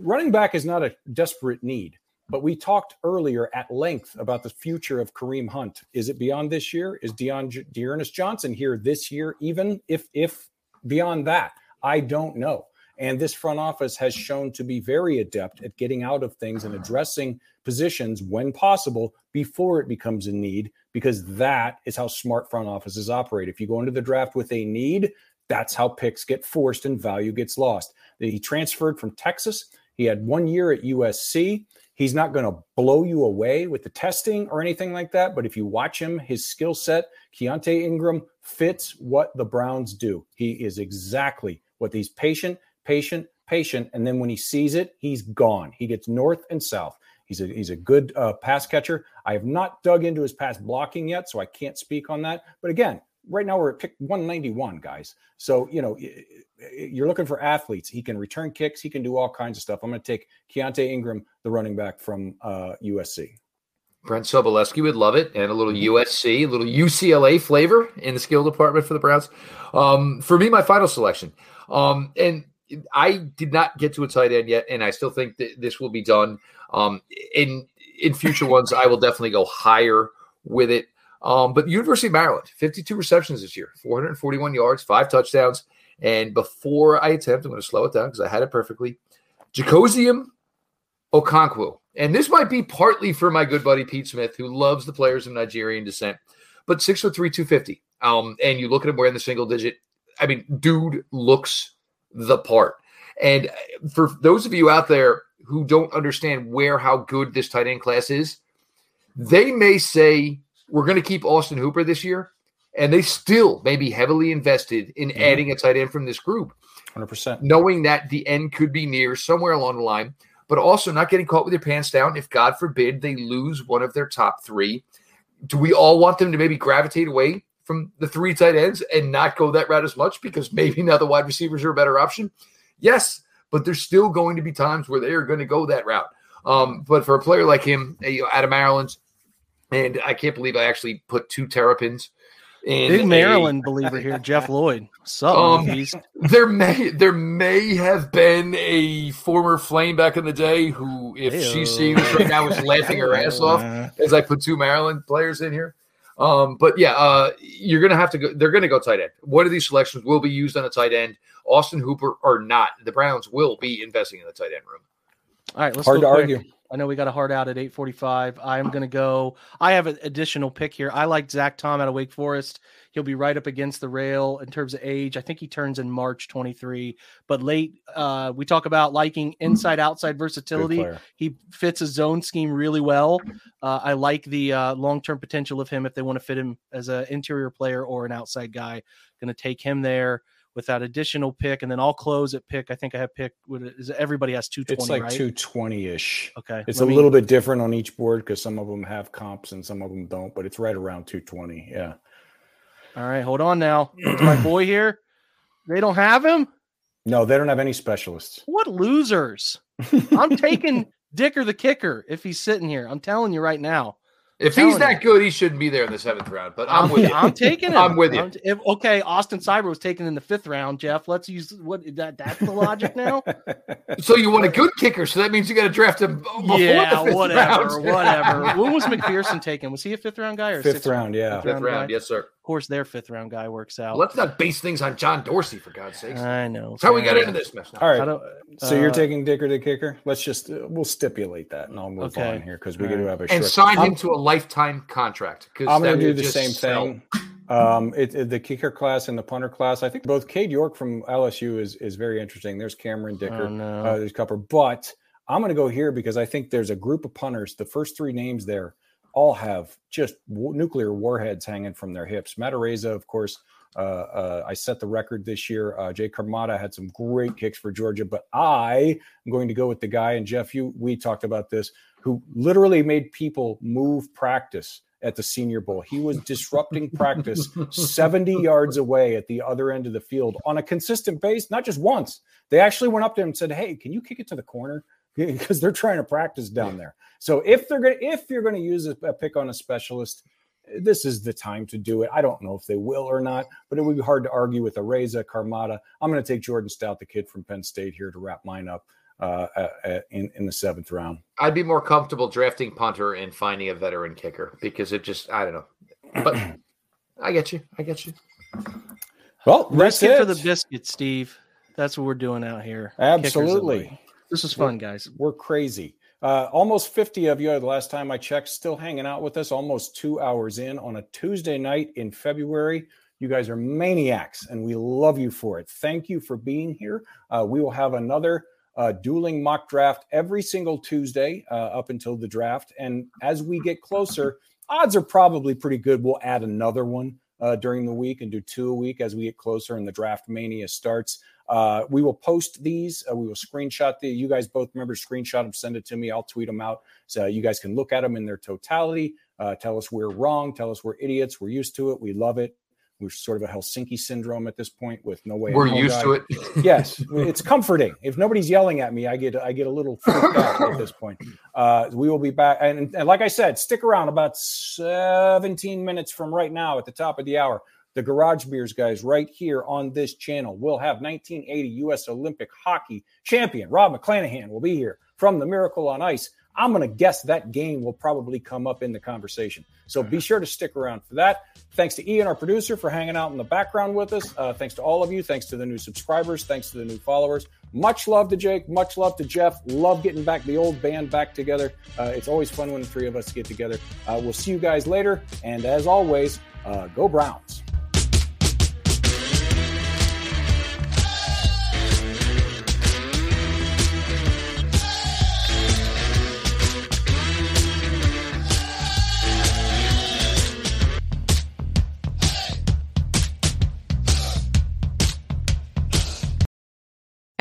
Running back is not a desperate need, but we talked earlier at length about the future of Kareem Hunt. Is it beyond this year? Is Deion D'Ernest Johnson here this year? Even if if beyond that, I don't know. And this front office has shown to be very adept at getting out of things and addressing positions when possible before it becomes a need, because that is how smart front offices operate. If you go into the draft with a need, that's how picks get forced and value gets lost. He transferred from Texas. He had one year at USC. He's not going to blow you away with the testing or anything like that. But if you watch him, his skill set, Keontae Ingram fits what the Browns do. He is exactly what these patient, patient, patient, and then when he sees it, he's gone. He gets north and south. He's a he's a good uh, pass catcher. I have not dug into his pass blocking yet, so I can't speak on that. But again, right now we're at pick 191, guys. So you know you're looking for athletes. He can return kicks. He can do all kinds of stuff. I'm going to take Keontae Ingram, the running back from uh, USC. Brent Sobleski would love it, and a little USC, a little UCLA flavor in the skill department for the Browns. Um, for me, my final selection, um, and I did not get to a tight end yet, and I still think that this will be done. Um, in in future ones, I will definitely go higher with it. Um, but University of Maryland, 52 receptions this year, 441 yards, five touchdowns. And before I attempt, I'm going to slow it down because I had it perfectly. Chigoziem Okonkwo. And this might be partly for my good buddy Pete Smith, who loves the players of Nigerian descent, but six foot three, 250. Um, and you look at him wearing the single digit. I mean, dude looks the part. And for those of you out there who don't understand where how good this tight end class is, they may say we're going to keep Austin Hooper this year, and they still may be heavily invested in mm-hmm. adding a tight end from this group. 100%. Knowing that the end could be near somewhere along the line, but also not getting caught with your pants down if, God forbid, they lose one of their top three. Do we all want them to maybe gravitate away from the three tight ends and not go that route as much because maybe now the wide receivers are a better option? Yes, but there's still going to be times where they are going to go that route. Um, but for a player like him, you know, out of Maryland, and I can't believe I actually put two terrapins Big Maryland a, believer here, Jeff Lloyd. Sup, um, there may there may have been a former flame back in the day who, if Hey-o. she sees right now, is laughing her ass off as I put two Maryland players in here. Um, but yeah, uh, you're gonna have to go. They're gonna go tight end. One of these selections will be used on a tight end. Austin Hooper or not, the Browns will be investing in the tight end room. All right, let's hard to quick. argue. I know we got a hard out at 8:45. I am going to go. I have an additional pick here. I like Zach Tom out of Wake Forest. He'll be right up against the rail in terms of age. I think he turns in March 23. But late, uh, we talk about liking inside outside versatility. He fits a zone scheme really well. Uh, I like the uh, long term potential of him if they want to fit him as an interior player or an outside guy. Going to take him there with that additional pick, and then I'll close at pick. I think I have pick. Is everybody has two twenty? It's like two twenty ish. Okay, it's a me, little bit different on each board because some of them have comps and some of them don't, but it's right around two twenty. Yeah. All right, hold on now. my boy here. They don't have him. No, they don't have any specialists. What losers! I'm taking Dicker the kicker if he's sitting here. I'm telling you right now. If he's that good, he shouldn't be there in the seventh round. But I'm, I'm with you. I'm taking him. I'm with you. I'm, if, okay, Austin Seibert was taken in the fifth round. Jeff, let's use what that. That's the logic now. so you want a good kicker? So that means you got to draft him. yeah, whatever, whatever. when was McPherson taken? Was he a fifth round guy or fifth round? Yeah, fifth round, round yes, sir course, their fifth round guy works out. Let's not base things on John Dorsey for God's sake. I know. That's how we got into this mess. Now. All right. Uh, so you're taking Dicker the kicker. Let's just uh, we'll stipulate that, and I'll move okay. on here because we right. to have a and sign him to a lifetime contract. Because I'm going to do the same sell. thing. Um, it, it, the kicker class and the punter class. I think both Cade York from LSU is is very interesting. There's Cameron Dicker. Oh, no. uh, there's Cupper, but I'm going to go here because I think there's a group of punters. The first three names there all have just w- nuclear warheads hanging from their hips. Matt Araiza, of course, uh, uh, I set the record this year. Uh, Jake Camarda had some great kicks for Georgia, but I am going to go with the guy, and Jeff, you we talked about this, who literally made people move practice at the Senior Bowl. He was disrupting practice 70 yards away at the other end of the field on a consistent base, not just once. They actually went up to him and said, Hey, can you kick it to the corner? because they're trying to practice down yeah. there. So if they're going to if you're going to use a, a, pick on a specialist, this is the time to do it. I don't know if they will or not, but it would be hard to argue with Araiza, Camarda. I'm going to take Jordan Stout, the kid from Penn State, here to wrap mine up uh, in in the seventh round. I'd be more comfortable drafting punter and finding a veteran kicker because it just I don't know, but I get you. I get you. Well, let's get for the biscuit, Steve. That's what we're doing out here. Absolutely. This is fun, guys. We're crazy. Uh, almost 50 of you, the last time I checked, still hanging out with us, almost two hours in on a Tuesday night in February. You guys are maniacs, and we love you for it. Thank you for being here. Uh, we will have another uh, dueling mock draft every single Tuesday uh, up until the draft. And as we get closer, odds are probably pretty good. We'll add another one uh, during the week and do two a week as we get closer and the draft mania starts. Uh, we will post these. Uh, we will screenshot the. You guys both remember screenshot them, send it to me. I'll tweet them out so you guys can look at them in their totality. Uh, tell us we're wrong. Tell us we're idiots. We're used to it. We love it. We're sort of a Helsinki syndrome at this point with no way. We're used guy. to it. yes, it's comforting. If nobody's yelling at me, I get I get a little freaked out at this point. Uh, we will be back, and, and like I said, stick around about 17 minutes from right now at the top of the hour the Garage Beers guys right here on this channel. We'll have 1980 U.S. Olympic hockey champion Rob McClanahan will be here from the Miracle on Ice. I'm going to guess that game will probably come up in the conversation. So be sure to stick around for that. Thanks to Ian, our producer, for hanging out in the background with us. Uh, thanks to all of you. Thanks to the new subscribers. Thanks to the new followers. Much love to Jake. Much love to Jeff. Love getting back the old band back together. Uh, it's always fun when the three of us get together. Uh, we'll see you guys later. And as always, uh, go Browns.